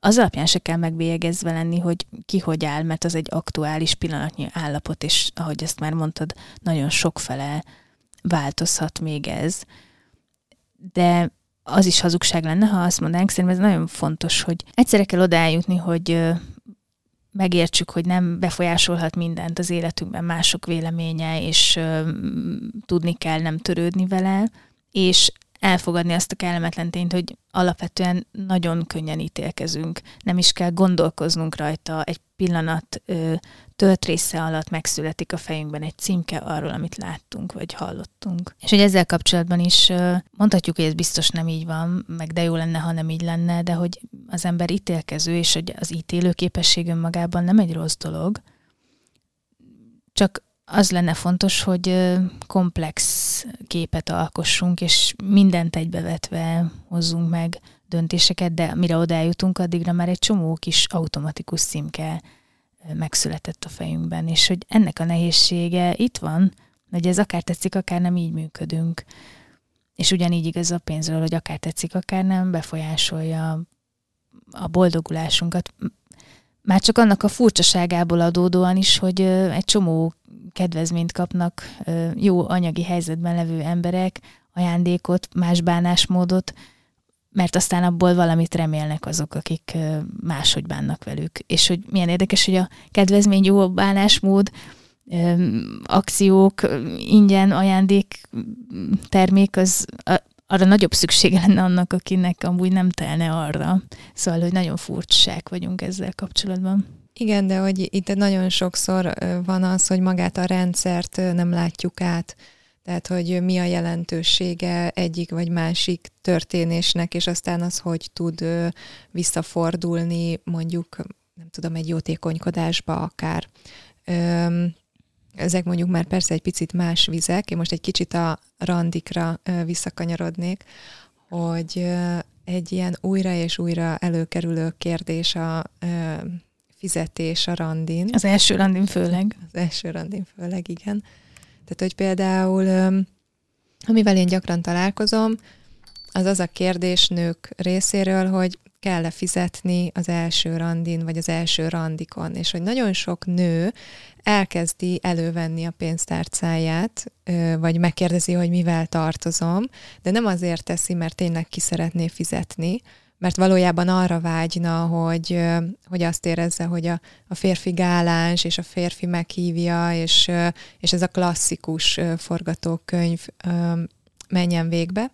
az alapján se kell megbélyegezve lenni, hogy ki hogy áll, mert az egy aktuális pillanatnyi állapot, és ahogy ezt már mondtad, nagyon sokfele változhat még ez. De az is hazugság lenne, ha azt mondanánk, szerintem ez nagyon fontos, hogy egyszerre kell odájutni, hogy megértsük, hogy nem befolyásolhat mindent az életünkben mások véleménye, és tudni kell nem törődni vele, és elfogadni azt a kellemetlen tényt, hogy alapvetően nagyon könnyen ítélkezünk. Nem is kell gondolkoznunk rajta, egy pillanat ö, tölt része alatt megszületik a fejünkben egy címke arról, amit láttunk, vagy hallottunk. És hogy ezzel kapcsolatban is mondhatjuk, hogy ez biztos nem így van, meg de jó lenne, ha nem így lenne, de hogy az ember ítélkező, és hogy az ítélő képesség önmagában nem egy rossz dolog, csak az lenne fontos, hogy komplex képet alkossunk, és mindent egybevetve hozzunk meg döntéseket, de mire oda eljutunk, addigra már egy csomó kis automatikus címke megszületett a fejünkben, és hogy ennek a nehézsége itt van, hogy ez akár tetszik, akár nem így működünk. És ugyanígy igaz a pénzről, hogy akár tetszik, akár nem, befolyásolja a boldogulásunkat. Már csak annak a furcsaságából adódóan is, hogy egy csomó kedvezményt kapnak jó anyagi helyzetben levő emberek, ajándékot, más bánásmódot, mert aztán abból valamit remélnek azok, akik máshogy bánnak velük. És hogy milyen érdekes, hogy a kedvezmény jó bánásmód, akciók, ingyen ajándék termék, az arra nagyobb szüksége lenne annak, akinek amúgy nem telne arra. Szóval, hogy nagyon furcsák vagyunk ezzel kapcsolatban. Igen, de hogy itt nagyon sokszor van az, hogy magát a rendszert nem látjuk át. Tehát, hogy mi a jelentősége egyik vagy másik történésnek, és aztán az, hogy tud visszafordulni mondjuk, nem tudom, egy jótékonykodásba akár. Ezek mondjuk már persze egy picit más vizek, én most egy kicsit a randikra visszakanyarodnék, hogy egy ilyen újra és újra előkerülő kérdés a fizetés a randin. Az első randin főleg. Az első randin főleg, igen. Tehát, hogy például, amivel én gyakran találkozom, az az a kérdés nők részéről, hogy kell-e fizetni az első randin, vagy az első randikon, és hogy nagyon sok nő elkezdi elővenni a pénztárcáját, vagy megkérdezi, hogy mivel tartozom, de nem azért teszi, mert tényleg ki szeretné fizetni, mert valójában arra vágyna, hogy, hogy azt érezze, hogy a, a férfi gáláns, és a férfi meghívja, és, és ez a klasszikus forgatókönyv menjen végbe.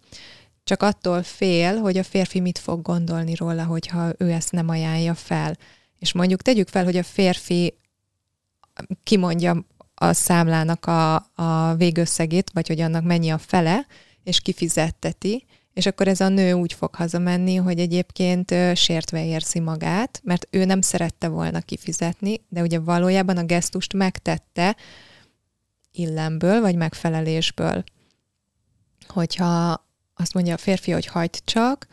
Csak attól fél, hogy a férfi mit fog gondolni róla, hogyha ő ezt nem ajánlja fel. És mondjuk tegyük fel, hogy a férfi kimondja a számlának a, a végösszegét, vagy hogy annak mennyi a fele, és kifizetteti, és akkor ez a nő úgy fog hazamenni, hogy egyébként sértve érzi magát, mert ő nem szerette volna kifizetni, de ugye valójában a gesztust megtette illemből, vagy megfelelésből. Hogyha azt mondja a férfi, hogy hagyd csak,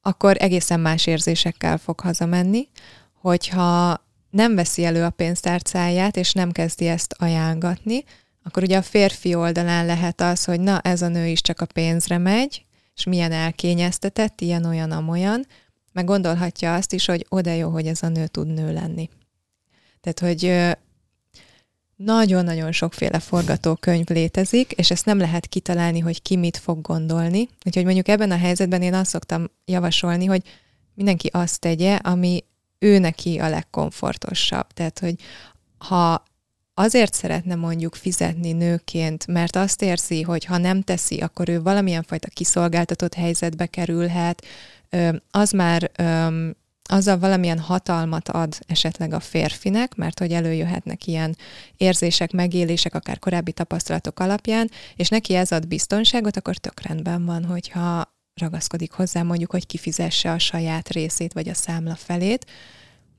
akkor egészen más érzésekkel fog hazamenni, hogyha nem veszi elő a pénztárcáját, és nem kezdi ezt ajánlgatni, akkor ugye a férfi oldalán lehet az, hogy na, ez a nő is csak a pénzre megy, és milyen elkényeztetett, ilyen, olyan, amolyan, meg gondolhatja azt is, hogy oda jó, hogy ez a nő tud nő lenni. Tehát, hogy nagyon-nagyon sokféle forgatókönyv létezik, és ezt nem lehet kitalálni, hogy ki mit fog gondolni. Úgyhogy mondjuk ebben a helyzetben én azt szoktam javasolni, hogy mindenki azt tegye, ami ő neki a legkomfortosabb. Tehát, hogy ha azért szeretne mondjuk fizetni nőként, mert azt érzi, hogy ha nem teszi, akkor ő valamilyen fajta kiszolgáltatott helyzetbe kerülhet, az már azzal valamilyen hatalmat ad esetleg a férfinek, mert hogy előjöhetnek ilyen érzések, megélések, akár korábbi tapasztalatok alapján, és neki ez ad biztonságot, akkor tök rendben van, hogyha ragaszkodik hozzá mondjuk, hogy kifizesse a saját részét, vagy a számla felét,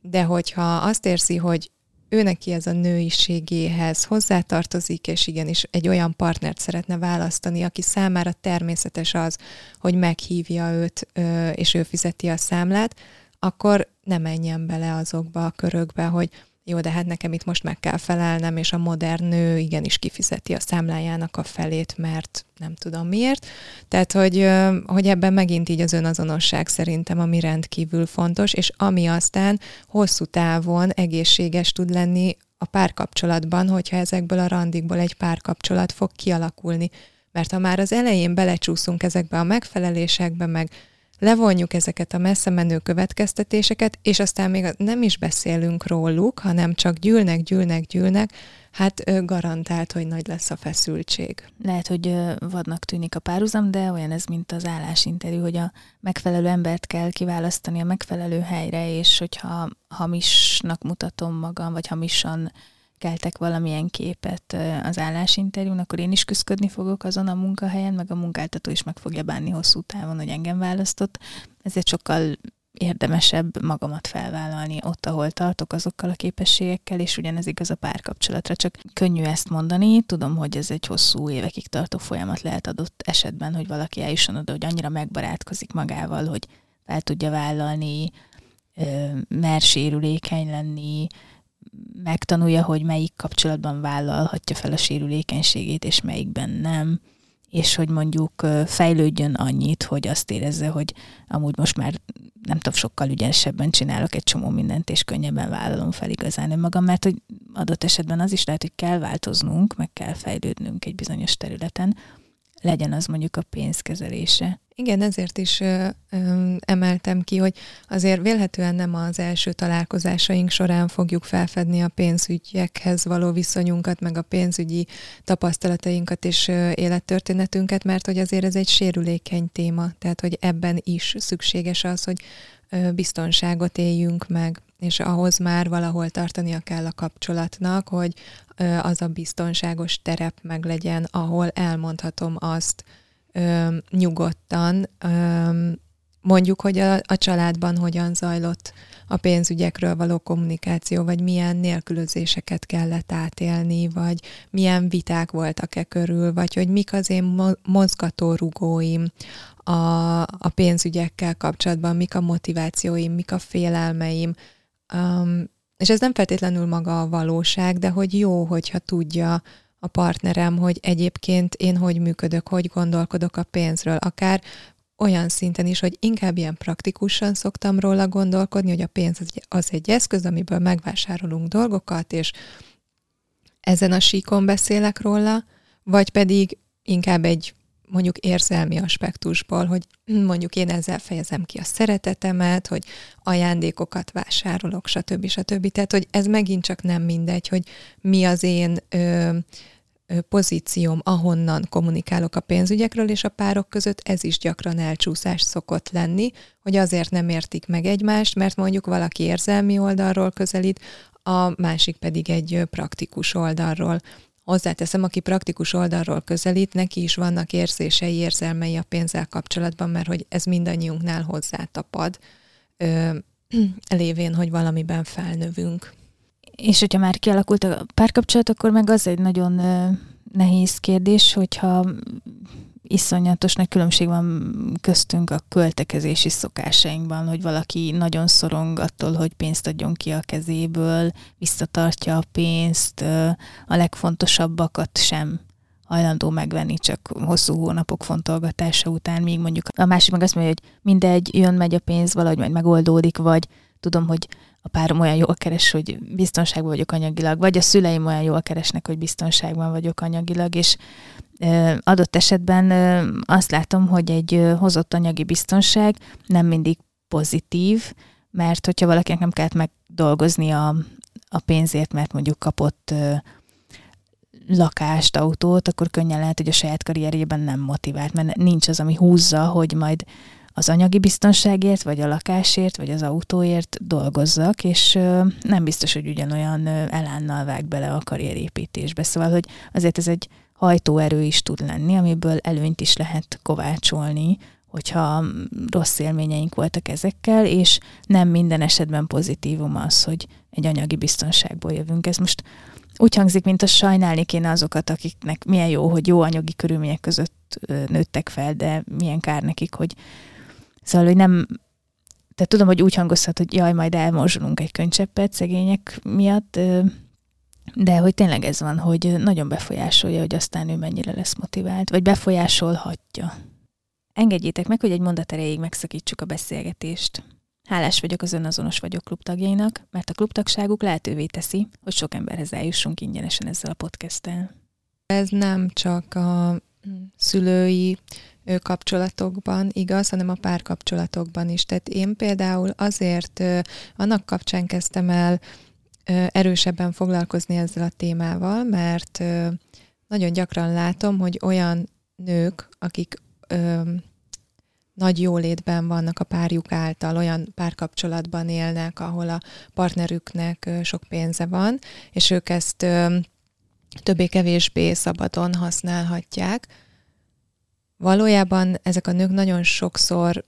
de hogyha azt érzi, hogy ő neki ez a nőiségéhez hozzátartozik, és igenis egy olyan partnert szeretne választani, aki számára természetes az, hogy meghívja őt, és ő fizeti a számlát, akkor ne menjen bele azokba a körökbe, hogy jó, de hát nekem itt most meg kell felelnem, és a modern nő igenis kifizeti a számlájának a felét, mert nem tudom miért. Tehát, hogy, hogy ebben megint így az önazonosság szerintem, ami rendkívül fontos, és ami aztán hosszú távon egészséges tud lenni a párkapcsolatban, hogyha ezekből a randikból egy párkapcsolat fog kialakulni. Mert ha már az elején belecsúszunk ezekbe a megfelelésekbe, meg levonjuk ezeket a messze menő következtetéseket, és aztán még nem is beszélünk róluk, hanem csak gyűlnek, gyűlnek, gyűlnek, hát garantált, hogy nagy lesz a feszültség. Lehet, hogy vadnak tűnik a párhuzam, de olyan ez, mint az állásinterjú, hogy a megfelelő embert kell kiválasztani a megfelelő helyre, és hogyha hamisnak mutatom magam, vagy hamisan keltek valamilyen képet az állásinterjún, akkor én is küzdködni fogok azon a munkahelyen, meg a munkáltató is meg fogja bánni hosszú távon, hogy engem választott. Ezért sokkal érdemesebb magamat felvállalni ott, ahol tartok azokkal a képességekkel, és ugyanez igaz a párkapcsolatra, csak könnyű ezt mondani. Tudom, hogy ez egy hosszú évekig tartó folyamat lehet adott esetben, hogy valaki eljusson oda, hogy annyira megbarátkozik magával, hogy fel tudja vállalni, mer sérülékeny lenni, megtanulja, hogy melyik kapcsolatban vállalhatja fel a sérülékenységét, és melyikben nem, és hogy mondjuk fejlődjön annyit, hogy azt érezze, hogy amúgy most már nem tudom, sokkal ügyesebben csinálok egy csomó mindent, és könnyebben vállalom fel igazán önmagam, mert hogy adott esetben az is lehet, hogy kell változnunk, meg kell fejlődnünk egy bizonyos területen, legyen az mondjuk a pénzkezelése. Igen, ezért is ö, ö, emeltem ki, hogy azért vélhetően nem az első találkozásaink során fogjuk felfedni a pénzügyekhez való viszonyunkat, meg a pénzügyi tapasztalatainkat és ö, élettörténetünket, mert hogy azért ez egy sérülékeny téma, tehát hogy ebben is szükséges az, hogy ö, biztonságot éljünk meg, és ahhoz már valahol tartania kell a kapcsolatnak, hogy az a biztonságos terep meg legyen, ahol elmondhatom azt ö, nyugodtan, ö, mondjuk, hogy a, a családban hogyan zajlott a pénzügyekről való kommunikáció, vagy milyen nélkülözéseket kellett átélni, vagy milyen viták voltak-e körül, vagy hogy mik az én mozgatórugóim a, a pénzügyekkel kapcsolatban, mik a motivációim, mik a félelmeim, um, és ez nem feltétlenül maga a valóság, de hogy jó, hogyha tudja a partnerem, hogy egyébként én hogy működök, hogy gondolkodok a pénzről, akár olyan szinten is, hogy inkább ilyen praktikusan szoktam róla gondolkodni, hogy a pénz az egy eszköz, amiből megvásárolunk dolgokat, és ezen a síkon beszélek róla, vagy pedig inkább egy mondjuk érzelmi aspektusból, hogy mondjuk én ezzel fejezem ki a szeretetemet, hogy ajándékokat vásárolok, stb. stb. Tehát, hogy ez megint csak nem mindegy, hogy mi az én ö, pozícióm, ahonnan kommunikálok a pénzügyekről, és a párok között ez is gyakran elcsúszás szokott lenni, hogy azért nem értik meg egymást, mert mondjuk valaki érzelmi oldalról közelít, a másik pedig egy praktikus oldalról. Hozzáteszem, aki praktikus oldalról közelít, neki is vannak érzései, érzelmei a pénzzel kapcsolatban, mert hogy ez mindannyiunknál hozzátapad, ö, lévén, hogy valamiben felnövünk. És hogyha már kialakult a párkapcsolat, akkor meg az egy nagyon ö, nehéz kérdés, hogyha iszonyatos különbség van köztünk a költekezési szokásainkban, hogy valaki nagyon szorong attól, hogy pénzt adjon ki a kezéből, visszatartja a pénzt, a legfontosabbakat sem hajlandó megvenni csak hosszú hónapok fontolgatása után, míg mondjuk a másik meg azt mondja, hogy mindegy, jön-megy a pénz, valahogy majd megoldódik, vagy tudom, hogy a párom olyan jól keres, hogy biztonságban vagyok anyagilag, vagy a szüleim olyan jól keresnek, hogy biztonságban vagyok anyagilag, és adott esetben azt látom, hogy egy hozott anyagi biztonság nem mindig pozitív, mert hogyha valakinek nem kellett megdolgozni a, a pénzért, mert mondjuk kapott lakást, autót, akkor könnyen lehet, hogy a saját karrierjében nem motivált, mert nincs az, ami húzza, hogy majd az anyagi biztonságért, vagy a lakásért, vagy az autóért dolgozzak, és nem biztos, hogy ugyanolyan elánnal vág bele a karrierépítésbe. Szóval, hogy azért ez egy hajtóerő is tud lenni, amiből előnyt is lehet kovácsolni, hogyha rossz élményeink voltak ezekkel, és nem minden esetben pozitívum az, hogy egy anyagi biztonságból jövünk. Ez most úgy hangzik, mint a sajnálni kéne azokat, akiknek milyen jó, hogy jó anyagi körülmények között nőttek fel, de milyen kár nekik, hogy szóval, hogy nem, tehát tudom, hogy úgy hangozhat, hogy jaj, majd elmorzsolunk egy könycseppet szegények miatt, de hogy tényleg ez van, hogy nagyon befolyásolja, hogy aztán ő mennyire lesz motivált, vagy befolyásolhatja. Engedjétek meg, hogy egy mondat erejéig megszakítsuk a beszélgetést. Hálás vagyok az önazonos vagyok klubtagjainak, mert a klubtagságuk lehetővé teszi, hogy sok emberhez eljussunk ingyenesen ezzel a podcasttel. Ez nem csak a szülői kapcsolatokban igaz, hanem a párkapcsolatokban is. Tehát én például azért annak kapcsán kezdtem el erősebben foglalkozni ezzel a témával, mert nagyon gyakran látom, hogy olyan nők, akik nagy jólétben vannak a párjuk által, olyan párkapcsolatban élnek, ahol a partnerüknek sok pénze van, és ők ezt többé-kevésbé szabadon használhatják. Valójában ezek a nők nagyon sokszor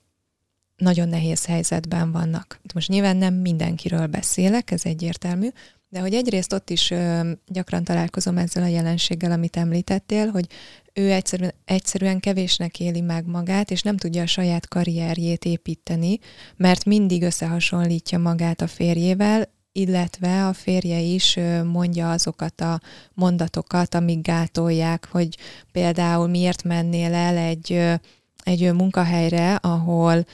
nagyon nehéz helyzetben vannak. Most nyilván nem mindenkiről beszélek, ez egyértelmű, de hogy egyrészt ott is ö, gyakran találkozom ezzel a jelenséggel, amit említettél, hogy ő egyszerűen, egyszerűen kevésnek éli meg magát, és nem tudja a saját karrierjét építeni, mert mindig összehasonlítja magát a férjével, illetve a férje is mondja azokat a mondatokat, amik gátolják, hogy például miért mennél el egy, egy munkahelyre, ahol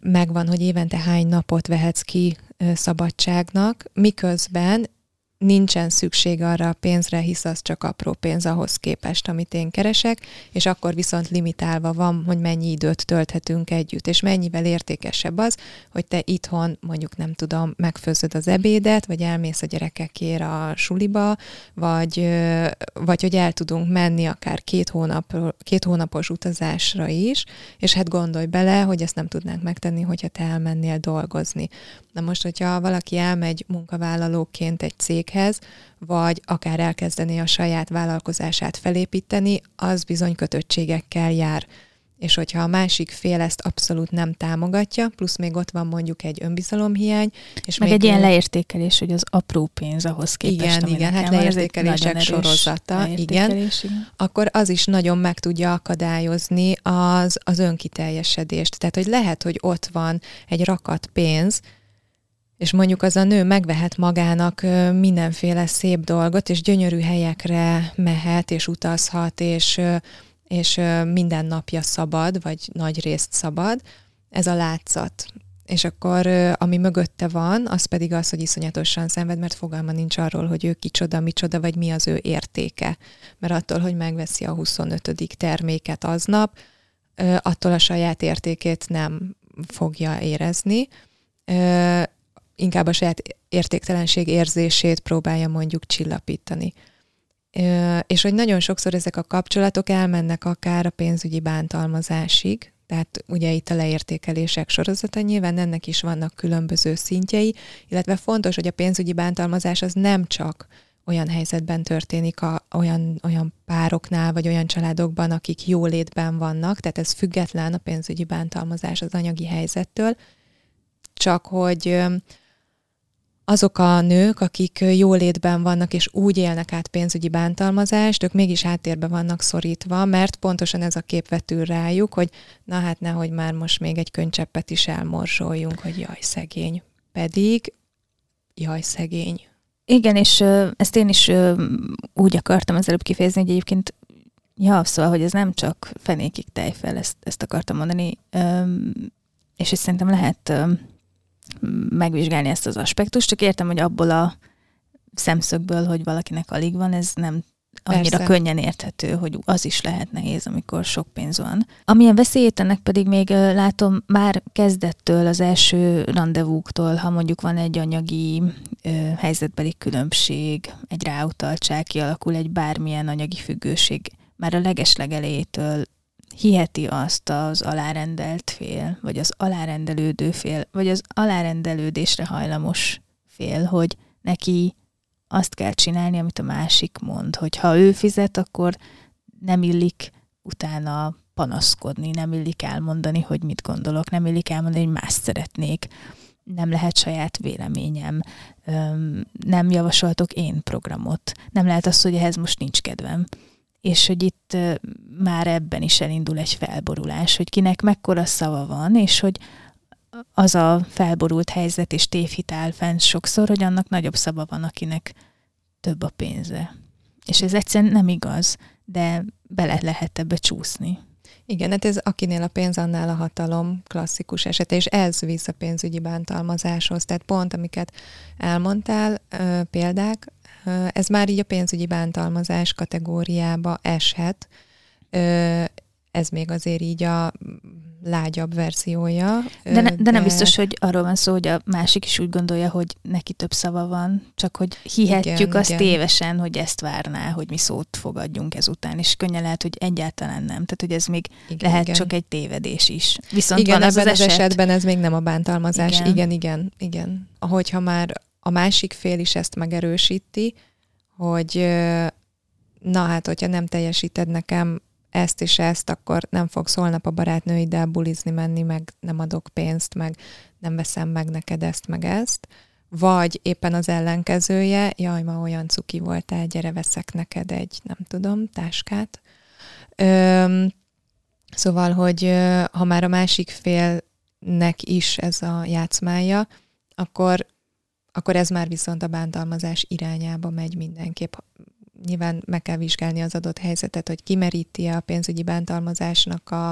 megvan, hogy évente hány napot vehetsz ki szabadságnak, miközben nincsen szükség arra a pénzre, hisz az csak apró pénz ahhoz képest, amit én keresek, és akkor viszont limitálva van, hogy mennyi időt tölthetünk együtt, és mennyivel értékesebb az, hogy te itthon mondjuk nem tudom, megfőzöd az ebédet, vagy elmész a gyerekekért a suliba, vagy, vagy hogy el tudunk menni akár két, hónap, két hónapos utazásra is, és hát gondolj bele, hogy ezt nem tudnánk megtenni, hogyha te elmennél dolgozni. Na most, hogyha valaki elmegy munkavállalóként egy céghez, vagy akár elkezdené a saját vállalkozását felépíteni, az bizony kötöttségekkel jár. És hogyha a másik fél ezt abszolút nem támogatja, plusz még ott van mondjuk egy önbizalomhiány. És Meg még egy ilyen leértékelés, hogy az apró pénz ahhoz képest, Igen, igen, hát leértékelések sorozata, leértékelés, igen, igen, akkor az is nagyon meg tudja akadályozni az, az önkiteljesedést. Tehát, hogy lehet, hogy ott van egy rakat pénz, és mondjuk az a nő megvehet magának mindenféle szép dolgot, és gyönyörű helyekre mehet, és utazhat, és, és minden napja szabad, vagy nagy részt szabad, ez a látszat. És akkor ami mögötte van, az pedig az, hogy iszonyatosan szenved, mert fogalma nincs arról, hogy ő kicsoda, micsoda, vagy mi az ő értéke. Mert attól, hogy megveszi a 25. terméket aznap, attól a saját értékét nem fogja érezni, inkább a saját értéktelenség érzését próbálja mondjuk csillapítani. És hogy nagyon sokszor ezek a kapcsolatok elmennek akár a pénzügyi bántalmazásig, tehát ugye itt a leértékelések sorozata, nyilván ennek is vannak különböző szintjei, illetve fontos, hogy a pénzügyi bántalmazás az nem csak olyan helyzetben történik a, olyan, olyan pároknál, vagy olyan családokban, akik jólétben vannak, tehát ez független a pénzügyi bántalmazás az anyagi helyzettől, csak hogy azok a nők, akik jólétben vannak és úgy élnek át pénzügyi bántalmazást, ők mégis háttérbe vannak szorítva, mert pontosan ez a kép vetül rájuk, hogy na hát nehogy már most még egy könycseppet is elmorzsoljunk, hogy jaj, szegény. Pedig jaj, szegény. Igen, és ezt én is úgy akartam az előbb kifejezni, hogy egyébként ja, szóval, hogy ez nem csak fenékig tejfel, ezt, ezt akartam mondani, és ezt szerintem lehet megvizsgálni ezt az aspektust, csak értem, hogy abból a szemszögből, hogy valakinek alig van, ez nem annyira Persze. könnyen érthető, hogy az is lehet nehéz, amikor sok pénz van. Amilyen veszélyét ennek pedig még látom már kezdettől, az első rendezvúktól, ha mondjuk van egy anyagi ö, helyzetbeli különbség, egy ráutaltság, kialakul egy bármilyen anyagi függőség, már a legeslegelejétől hiheti azt az alárendelt fél, vagy az alárendelődő fél, vagy az alárendelődésre hajlamos fél, hogy neki azt kell csinálni, amit a másik mond, hogy ha ő fizet, akkor nem illik utána panaszkodni, nem illik elmondani, hogy mit gondolok, nem illik elmondani, hogy más szeretnék, nem lehet saját véleményem, nem javasoltok én programot, nem lehet az, hogy ehhez most nincs kedvem és hogy itt már ebben is elindul egy felborulás, hogy kinek mekkora szava van, és hogy az a felborult helyzet és tévhitál fent sokszor, hogy annak nagyobb szava van, akinek több a pénze. És ez egyszerűen nem igaz, de bele lehet ebbe csúszni. Igen, hát ez akinél a pénz, annál a hatalom klasszikus esete, és ez visz a pénzügyi bántalmazáshoz. Tehát pont, amiket elmondtál, példák, ez már így a pénzügyi bántalmazás kategóriába eshet. Ez még azért így a lágyabb verziója. De, ne, de nem biztos, hogy arról van szó, hogy a másik is úgy gondolja, hogy neki több szava van, csak hogy hihetjük igen, azt igen. tévesen, hogy ezt várná, hogy mi szót fogadjunk ezután, és könnyen lehet, hogy egyáltalán nem. Tehát, hogy ez még igen, lehet igen. csak egy tévedés is. Viszont igen, van az ebben az, eset... az esetben ez még nem a bántalmazás. Igen, igen, igen. igen. Ahogyha már a másik fél is ezt megerősíti, hogy na hát, hogyha nem teljesíted nekem ezt és ezt, akkor nem fogsz holnap a barátnőiddel bulizni menni, meg nem adok pénzt, meg nem veszem meg neked ezt, meg ezt. Vagy éppen az ellenkezője, jaj, ma olyan cuki voltál, gyere, veszek neked egy, nem tudom, táskát. Öm, szóval, hogy ha már a másik félnek is ez a játszmája, akkor, akkor ez már viszont a bántalmazás irányába megy mindenképp nyilván meg kell vizsgálni az adott helyzetet, hogy kimeríti a pénzügyi bántalmazásnak a,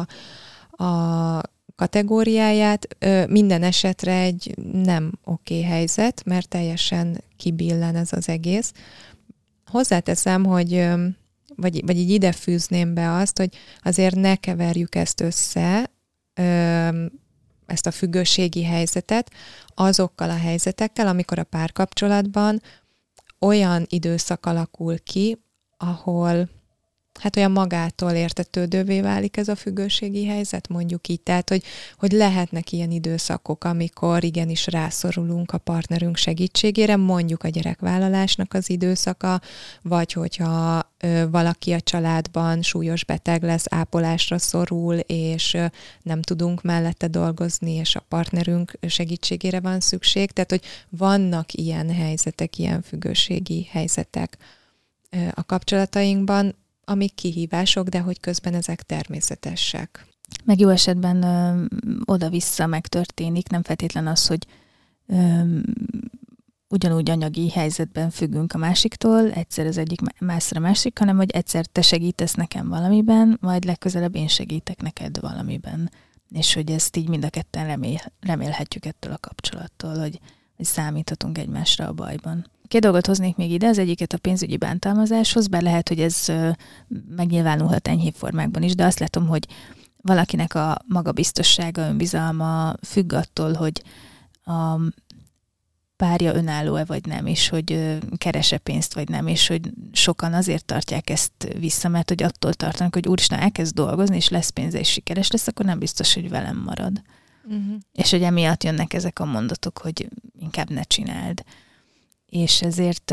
a kategóriáját. Minden esetre egy nem oké okay helyzet, mert teljesen kibillen ez az egész. Hozzáteszem, hogy vagy, vagy így ide fűzném be azt, hogy azért ne keverjük ezt össze, ezt a függőségi helyzetet azokkal a helyzetekkel, amikor a párkapcsolatban olyan időszak alakul ki, ahol hát olyan magától értetődővé válik ez a függőségi helyzet, mondjuk így. Tehát, hogy, hogy lehetnek ilyen időszakok, amikor igenis rászorulunk a partnerünk segítségére, mondjuk a gyerekvállalásnak az időszaka, vagy hogyha ö, valaki a családban súlyos beteg lesz, ápolásra szorul, és ö, nem tudunk mellette dolgozni, és a partnerünk segítségére van szükség. Tehát, hogy vannak ilyen helyzetek, ilyen függőségi helyzetek a kapcsolatainkban, amik kihívások, de hogy közben ezek természetesek. Meg jó esetben ö, oda-vissza megtörténik, nem feltétlen az, hogy ö, ugyanúgy anyagi helyzetben függünk a másiktól, egyszer az egyik másra másik, hanem hogy egyszer te segítesz nekem valamiben, majd legközelebb én segítek neked valamiben. És hogy ezt így mind a ketten remél, remélhetjük ettől a kapcsolattól, hogy, hogy számíthatunk egymásra a bajban. Két dolgot hoznék még ide, az egyiket a pénzügyi bántalmazáshoz, bár lehet, hogy ez megnyilvánulhat enyhébb formákban is, de azt látom, hogy valakinek a magabiztossága, önbizalma függ attól, hogy a párja önálló-e vagy nem, és hogy kerese pénzt vagy nem, és hogy sokan azért tartják ezt vissza, mert hogy attól tartanak, hogy úristen, elkezd dolgozni, és lesz pénze, és sikeres lesz, akkor nem biztos, hogy velem marad. Uh-huh. És hogy emiatt jönnek ezek a mondatok, hogy inkább ne csináld és ezért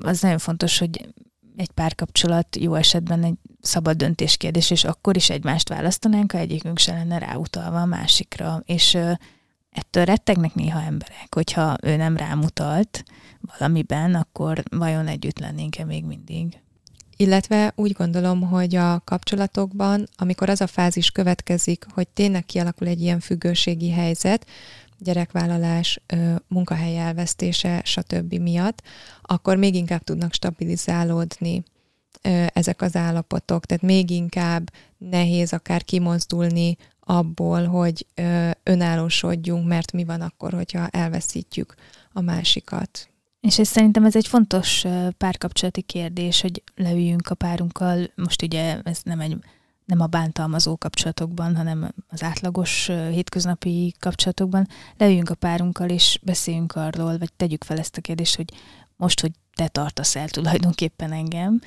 az nagyon fontos, hogy egy párkapcsolat jó esetben egy szabad döntéskérdés, és akkor is egymást választanánk, ha egyikünk se lenne ráutalva a másikra. És ettől rettegnek néha emberek, hogyha ő nem rámutalt valamiben, akkor vajon együtt lennénk-e még mindig? Illetve úgy gondolom, hogy a kapcsolatokban, amikor az a fázis következik, hogy tényleg kialakul egy ilyen függőségi helyzet, gyerekvállalás, munkahely elvesztése, stb. miatt, akkor még inkább tudnak stabilizálódni ezek az állapotok. Tehát még inkább nehéz akár kimozdulni abból, hogy önállósodjunk, mert mi van akkor, hogyha elveszítjük a másikat. És ez szerintem ez egy fontos párkapcsolati kérdés, hogy leüljünk a párunkkal. Most ugye ez nem egy nem a bántalmazó kapcsolatokban, hanem az átlagos hétköznapi kapcsolatokban, leüljünk a párunkkal, és beszéljünk arról, vagy tegyük fel ezt a kérdést, hogy most, hogy te tartasz el tulajdonképpen engem,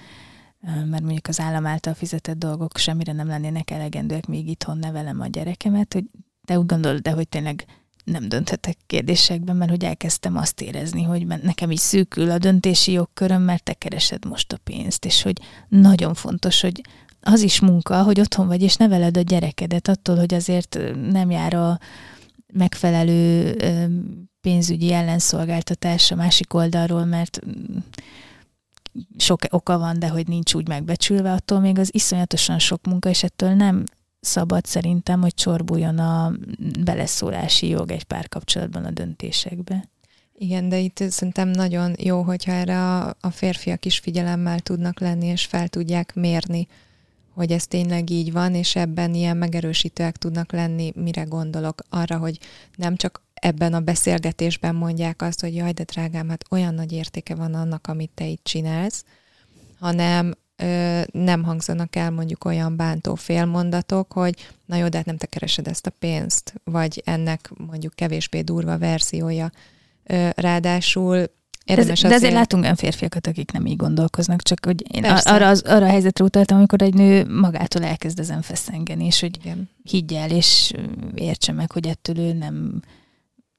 mert mondjuk az állam által fizetett dolgok semmire nem lennének elegendőek, még itthon nevelem a gyerekemet, hogy te úgy gondolod, de hogy tényleg nem dönthetek kérdésekben, mert hogy elkezdtem azt érezni, hogy nekem is szűkül a döntési jogköröm, mert te keresed most a pénzt, és hogy nagyon fontos, hogy az is munka, hogy otthon vagy és neveled a gyerekedet attól, hogy azért nem jár a megfelelő pénzügyi ellenszolgáltatás a másik oldalról, mert sok oka van, de hogy nincs úgy megbecsülve, attól még az iszonyatosan sok munka, és ettől nem szabad szerintem, hogy csorbuljon a beleszólási jog egy párkapcsolatban a döntésekbe. Igen, de itt szerintem nagyon jó, hogyha erre a, a férfiak is figyelemmel tudnak lenni, és fel tudják mérni hogy ez tényleg így van, és ebben ilyen megerősítőek tudnak lenni, mire gondolok. Arra, hogy nem csak ebben a beszélgetésben mondják azt, hogy jaj, de drágám, hát olyan nagy értéke van annak, amit te itt csinálsz, hanem ö, nem hangzanak el mondjuk olyan bántó félmondatok, hogy na jó, de hát nem te keresed ezt a pénzt, vagy ennek mondjuk kevésbé durva verziója. Ö, ráadásul Érdemes de, de azért látunk olyan férfiakat, akik nem így gondolkoznak, csak hogy én arra, az, arra a helyzetre utaltam, amikor egy nő magától elkezd ezen feszengeni, és hogy Igen. higgyel, és értse meg, hogy ettől ő nem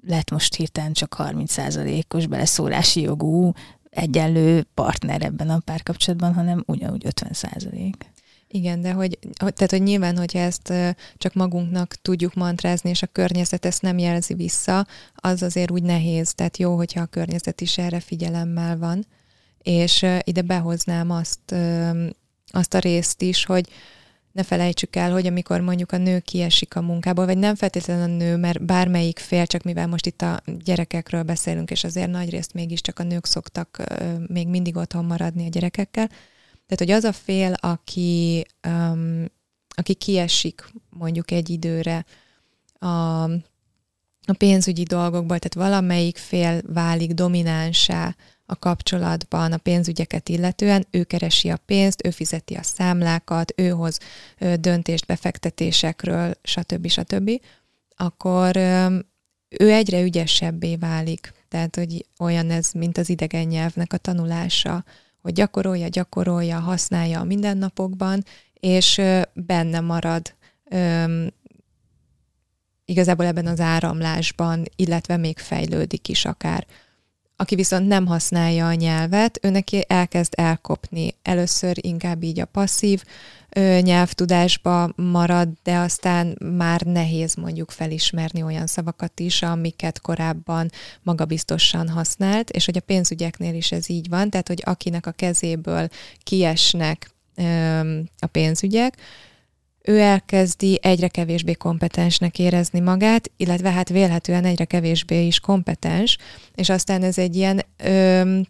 lett most hirtelen csak 30%-os beleszólási jogú egyenlő partner ebben a párkapcsolatban, hanem ugyanúgy 50%. Igen, de hogy, tehát, hogy nyilván, hogyha ezt csak magunknak tudjuk mantrázni, és a környezet ezt nem jelzi vissza, az azért úgy nehéz. Tehát jó, hogyha a környezet is erre figyelemmel van. És ide behoznám azt, azt a részt is, hogy ne felejtsük el, hogy amikor mondjuk a nő kiesik a munkából, vagy nem feltétlenül a nő, mert bármelyik fél, csak mivel most itt a gyerekekről beszélünk, és azért nagy részt mégiscsak a nők szoktak még mindig otthon maradni a gyerekekkel, hogy az a fél, aki, um, aki kiesik mondjuk egy időre a, a pénzügyi dolgokból, tehát valamelyik fél válik dominánsá a kapcsolatban a pénzügyeket illetően, ő keresi a pénzt, ő fizeti a számlákat, ő hoz döntést befektetésekről, stb. stb., akkor ő egyre ügyesebbé válik. Tehát, hogy olyan ez, mint az idegen nyelvnek a tanulása, hogy gyakorolja, gyakorolja, használja a mindennapokban, és benne marad igazából ebben az áramlásban, illetve még fejlődik is akár. Aki viszont nem használja a nyelvet, ő neki elkezd elkopni. Először inkább így a passzív ö, nyelvtudásba marad, de aztán már nehéz mondjuk felismerni olyan szavakat is, amiket korábban magabiztosan használt, és hogy a pénzügyeknél is ez így van, tehát hogy akinek a kezéből kiesnek ö, a pénzügyek, ő elkezdi egyre kevésbé kompetensnek érezni magát, illetve hát vélhetően egyre kevésbé is kompetens, és aztán ez egy ilyen ö,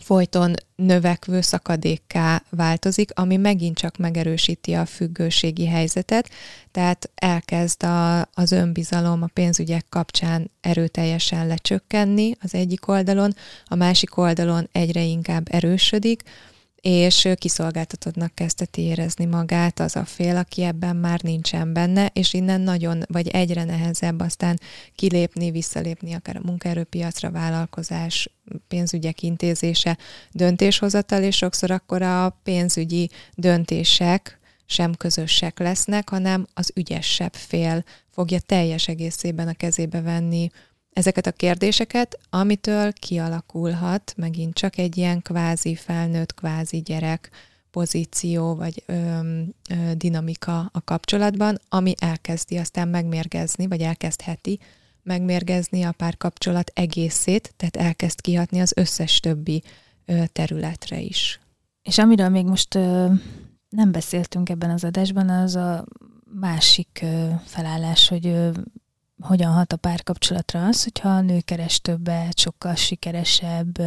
folyton növekvő szakadékká változik, ami megint csak megerősíti a függőségi helyzetet, tehát elkezd a, az önbizalom a pénzügyek kapcsán erőteljesen lecsökkenni az egyik oldalon, a másik oldalon egyre inkább erősödik, és kiszolgáltatottnak kezdeti érezni magát az a fél, aki ebben már nincsen benne, és innen nagyon, vagy egyre nehezebb aztán kilépni, visszalépni akár a munkaerőpiacra, vállalkozás, pénzügyek intézése, döntéshozatal, és sokszor akkor a pénzügyi döntések sem közösek lesznek, hanem az ügyesebb fél fogja teljes egészében a kezébe venni ezeket a kérdéseket, amitől kialakulhat megint csak egy ilyen kvázi felnőtt, kvázi gyerek pozíció vagy ö, ö, dinamika a kapcsolatban, ami elkezdi aztán megmérgezni, vagy elkezdheti megmérgezni a párkapcsolat egészét, tehát elkezd kihatni az összes többi ö, területre is. És amiről még most ö, nem beszéltünk ebben az adásban, az a másik ö, felállás, hogy ö, hogyan hat a párkapcsolatra az, hogyha a nő keres többet, sokkal sikeresebb,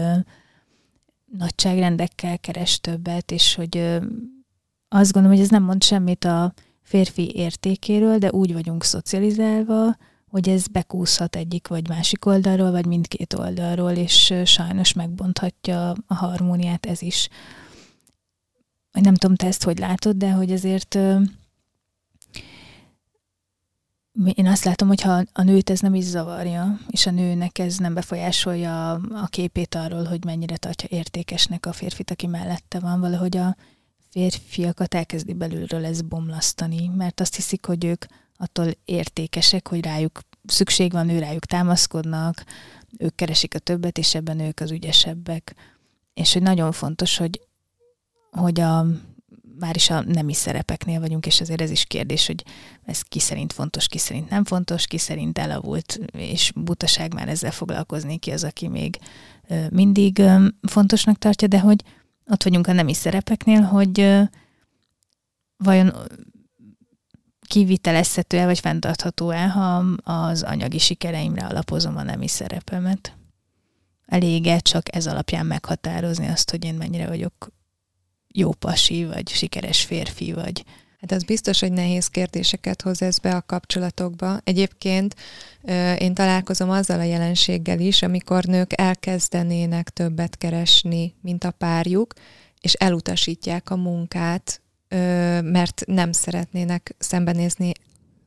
nagyságrendekkel keres többet, és hogy azt gondolom, hogy ez nem mond semmit a férfi értékéről, de úgy vagyunk szocializálva, hogy ez bekúszhat egyik vagy másik oldalról, vagy mindkét oldalról, és sajnos megbonthatja a harmóniát ez is. Nem tudom, te ezt hogy látod, de hogy azért én azt látom, hogy ha a nőt ez nem is zavarja, és a nőnek ez nem befolyásolja a képét arról, hogy mennyire tartja értékesnek a férfit, aki mellette van, valahogy a férfiakat elkezdi belülről ez bomlasztani, mert azt hiszik, hogy ők attól értékesek, hogy rájuk szükség van, ő rájuk támaszkodnak, ők keresik a többet, és ebben ők az ügyesebbek. És hogy nagyon fontos, hogy, hogy a már is a nemi szerepeknél vagyunk, és azért ez is kérdés, hogy ez ki szerint fontos, ki szerint nem fontos, ki szerint elavult, és butaság már ezzel foglalkozni, ki az, aki még mindig fontosnak tartja, de hogy ott vagyunk a nemi szerepeknél, hogy vajon kivitelezhető-e, vagy fenntartható-e, ha az anyagi sikereimre alapozom a nemi szerepemet. Elég-e csak ez alapján meghatározni azt, hogy én mennyire vagyok jó pasi, vagy sikeres férfi, vagy... Hát az biztos, hogy nehéz kérdéseket hoz ez be a kapcsolatokba. Egyébként én találkozom azzal a jelenséggel is, amikor nők elkezdenének többet keresni, mint a párjuk, és elutasítják a munkát, mert nem szeretnének szembenézni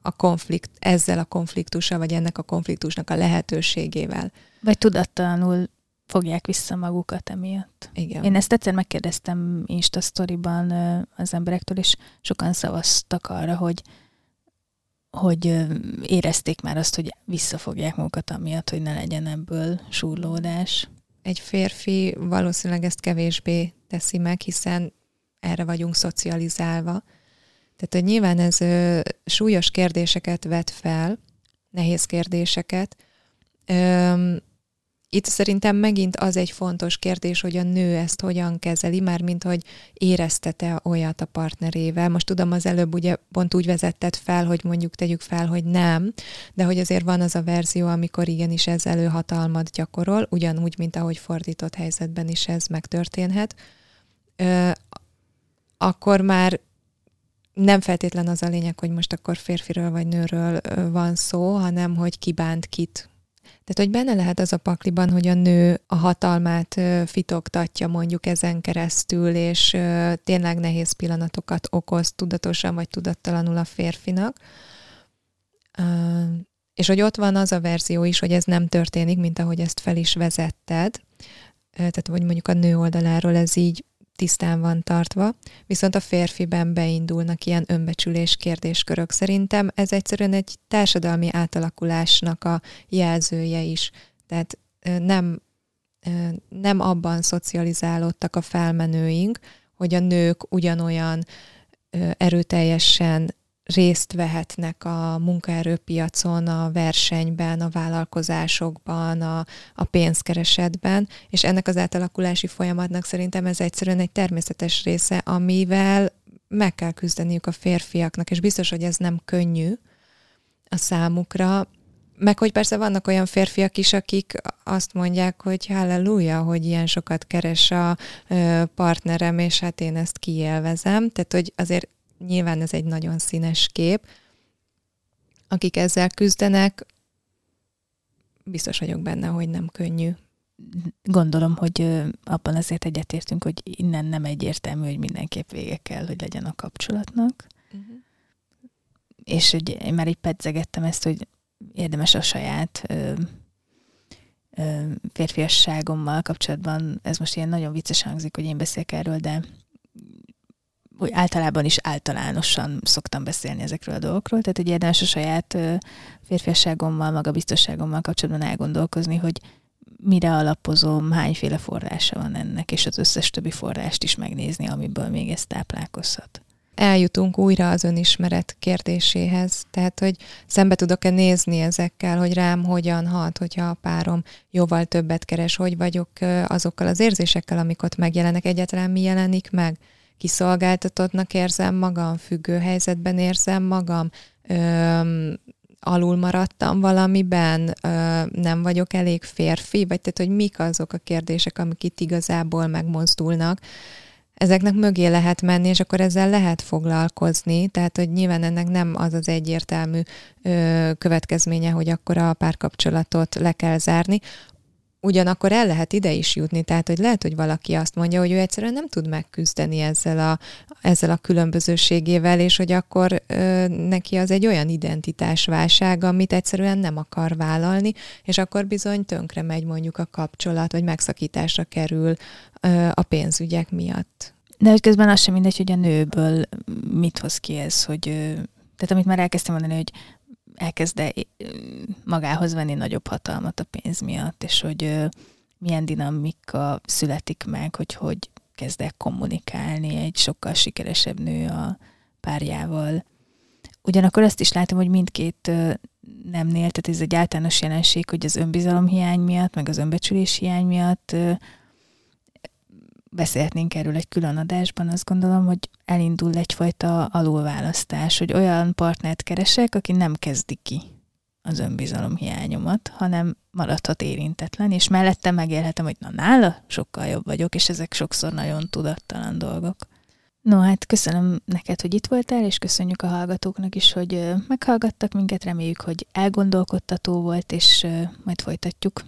a konflikt, ezzel a konfliktussal, vagy ennek a konfliktusnak a lehetőségével. Vagy tudattalanul fogják vissza magukat emiatt. Igen. Én ezt egyszer megkérdeztem Insta sztoriban az emberektől, és sokan szavaztak arra, hogy hogy érezték már azt, hogy visszafogják magukat amiatt, hogy ne legyen ebből súrlódás. Egy férfi valószínűleg ezt kevésbé teszi meg, hiszen erre vagyunk szocializálva. Tehát, hogy nyilván ez ö, súlyos kérdéseket vet fel, nehéz kérdéseket. Ö, itt szerintem megint az egy fontos kérdés, hogy a nő ezt hogyan kezeli, már mint hogy éreztete olyat a partnerével. Most tudom, az előbb ugye pont úgy vezetted fel, hogy mondjuk tegyük fel, hogy nem, de hogy azért van az a verzió, amikor igenis ez előhatalmat gyakorol, ugyanúgy, mint ahogy fordított helyzetben is ez megtörténhet. Ö, akkor már nem feltétlen az a lényeg, hogy most akkor férfiről vagy nőről van szó, hanem hogy ki bánt kit. Tehát, hogy benne lehet az a pakliban, hogy a nő a hatalmát fitoktatja mondjuk ezen keresztül, és tényleg nehéz pillanatokat okoz tudatosan vagy tudattalanul a férfinak. És hogy ott van az a verzió is, hogy ez nem történik, mint ahogy ezt fel is vezetted. Tehát, hogy mondjuk a nő oldaláról ez így tisztán van tartva, viszont a férfiben beindulnak ilyen önbecsülés kérdéskörök. Szerintem ez egyszerűen egy társadalmi átalakulásnak a jelzője is. Tehát nem, nem abban szocializálódtak a felmenőink, hogy a nők ugyanolyan erőteljesen részt vehetnek a munkaerőpiacon, a versenyben, a vállalkozásokban, a, a pénzkeresetben, és ennek az átalakulási folyamatnak szerintem ez egyszerűen egy természetes része, amivel meg kell küzdeniük a férfiaknak, és biztos, hogy ez nem könnyű a számukra, meg hogy persze vannak olyan férfiak is, akik azt mondják, hogy halleluja, hogy ilyen sokat keres a partnerem, és hát én ezt kiélvezem. Tehát, hogy azért nyilván ez egy nagyon színes kép. Akik ezzel küzdenek, biztos vagyok benne, hogy nem könnyű. Gondolom, hogy abban azért egyetértünk, hogy innen nem egyértelmű, hogy mindenképp vége kell, hogy legyen a kapcsolatnak. Uh-huh. És hogy én már így pedzegettem ezt, hogy érdemes a saját ö, ö, férfiasságommal kapcsolatban, ez most ilyen nagyon vicces hangzik, hogy én beszélek erről, de úgy általában is általánosan szoktam beszélni ezekről a dolgokról, tehát egy érdemes a saját férfiasságommal, magabiztosságommal kapcsolatban elgondolkozni, hogy mire alapozom, hányféle forrása van ennek, és az összes többi forrást is megnézni, amiből még ez táplálkozhat. Eljutunk újra az önismeret kérdéséhez, tehát hogy szembe tudok-e nézni ezekkel, hogy rám hogyan hat, hogyha a párom jóval többet keres, hogy vagyok azokkal az érzésekkel, amik ott megjelenek, egyáltalán mi jelenik meg kiszolgáltatottnak érzem magam, függő helyzetben érzem magam, öm, alul maradtam valamiben, ö, nem vagyok elég férfi, vagy tehát, hogy mik azok a kérdések, amik itt igazából megmozdulnak. Ezeknek mögé lehet menni, és akkor ezzel lehet foglalkozni, tehát, hogy nyilván ennek nem az az egyértelmű ö, következménye, hogy akkor a párkapcsolatot le kell zárni, ugyanakkor el lehet ide is jutni, tehát hogy lehet, hogy valaki azt mondja, hogy ő egyszerűen nem tud megküzdeni ezzel a, ezzel a különbözőségével, és hogy akkor ö, neki az egy olyan identitásválság, amit egyszerűen nem akar vállalni, és akkor bizony tönkre megy mondjuk a kapcsolat, vagy megszakításra kerül ö, a pénzügyek miatt. De hogy közben az sem mindegy, hogy a nőből mit hoz ki ez, hogy tehát amit már elkezdtem mondani, hogy elkezd magához venni nagyobb hatalmat a pénz miatt, és hogy milyen dinamika születik meg, hogy hogy kezd el kommunikálni egy sokkal sikeresebb nő a párjával. Ugyanakkor azt is látom, hogy mindkét nemnél, tehát ez egy általános jelenség, hogy az önbizalom hiány miatt, meg az önbecsülés hiány miatt beszélhetnénk erről egy külön adásban, azt gondolom, hogy elindul egyfajta alulválasztás, hogy olyan partnert keresek, aki nem kezdi ki az önbizalom hiányomat, hanem maradhat érintetlen, és mellette megélhetem, hogy na nála sokkal jobb vagyok, és ezek sokszor nagyon tudattalan dolgok. No, hát köszönöm neked, hogy itt voltál, és köszönjük a hallgatóknak is, hogy meghallgattak minket. Reméljük, hogy elgondolkodtató volt, és majd folytatjuk.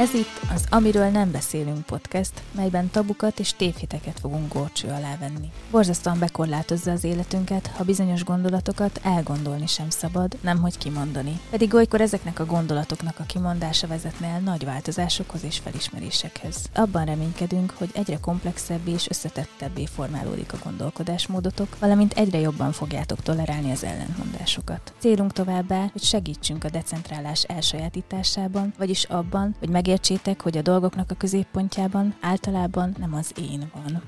Ez itt az Amiről nem beszélünk podcast, melyben tabukat és tévhiteket fogunk górcső alá venni. Borzasztóan bekorlátozza az életünket, ha bizonyos gondolatokat elgondolni sem szabad, nemhogy kimondani. Pedig olykor ezeknek a gondolatoknak a kimondása vezetne el nagy változásokhoz és felismerésekhez. Abban reménykedünk, hogy egyre komplexebbé és összetettebbé formálódik a gondolkodásmódotok, valamint egyre jobban fogjátok tolerálni az ellentmondásokat. Célunk továbbá, hogy segítsünk a decentrálás elsajátításában, vagyis abban, hogy meg megértsétek, hogy a dolgoknak a középpontjában általában nem az én van.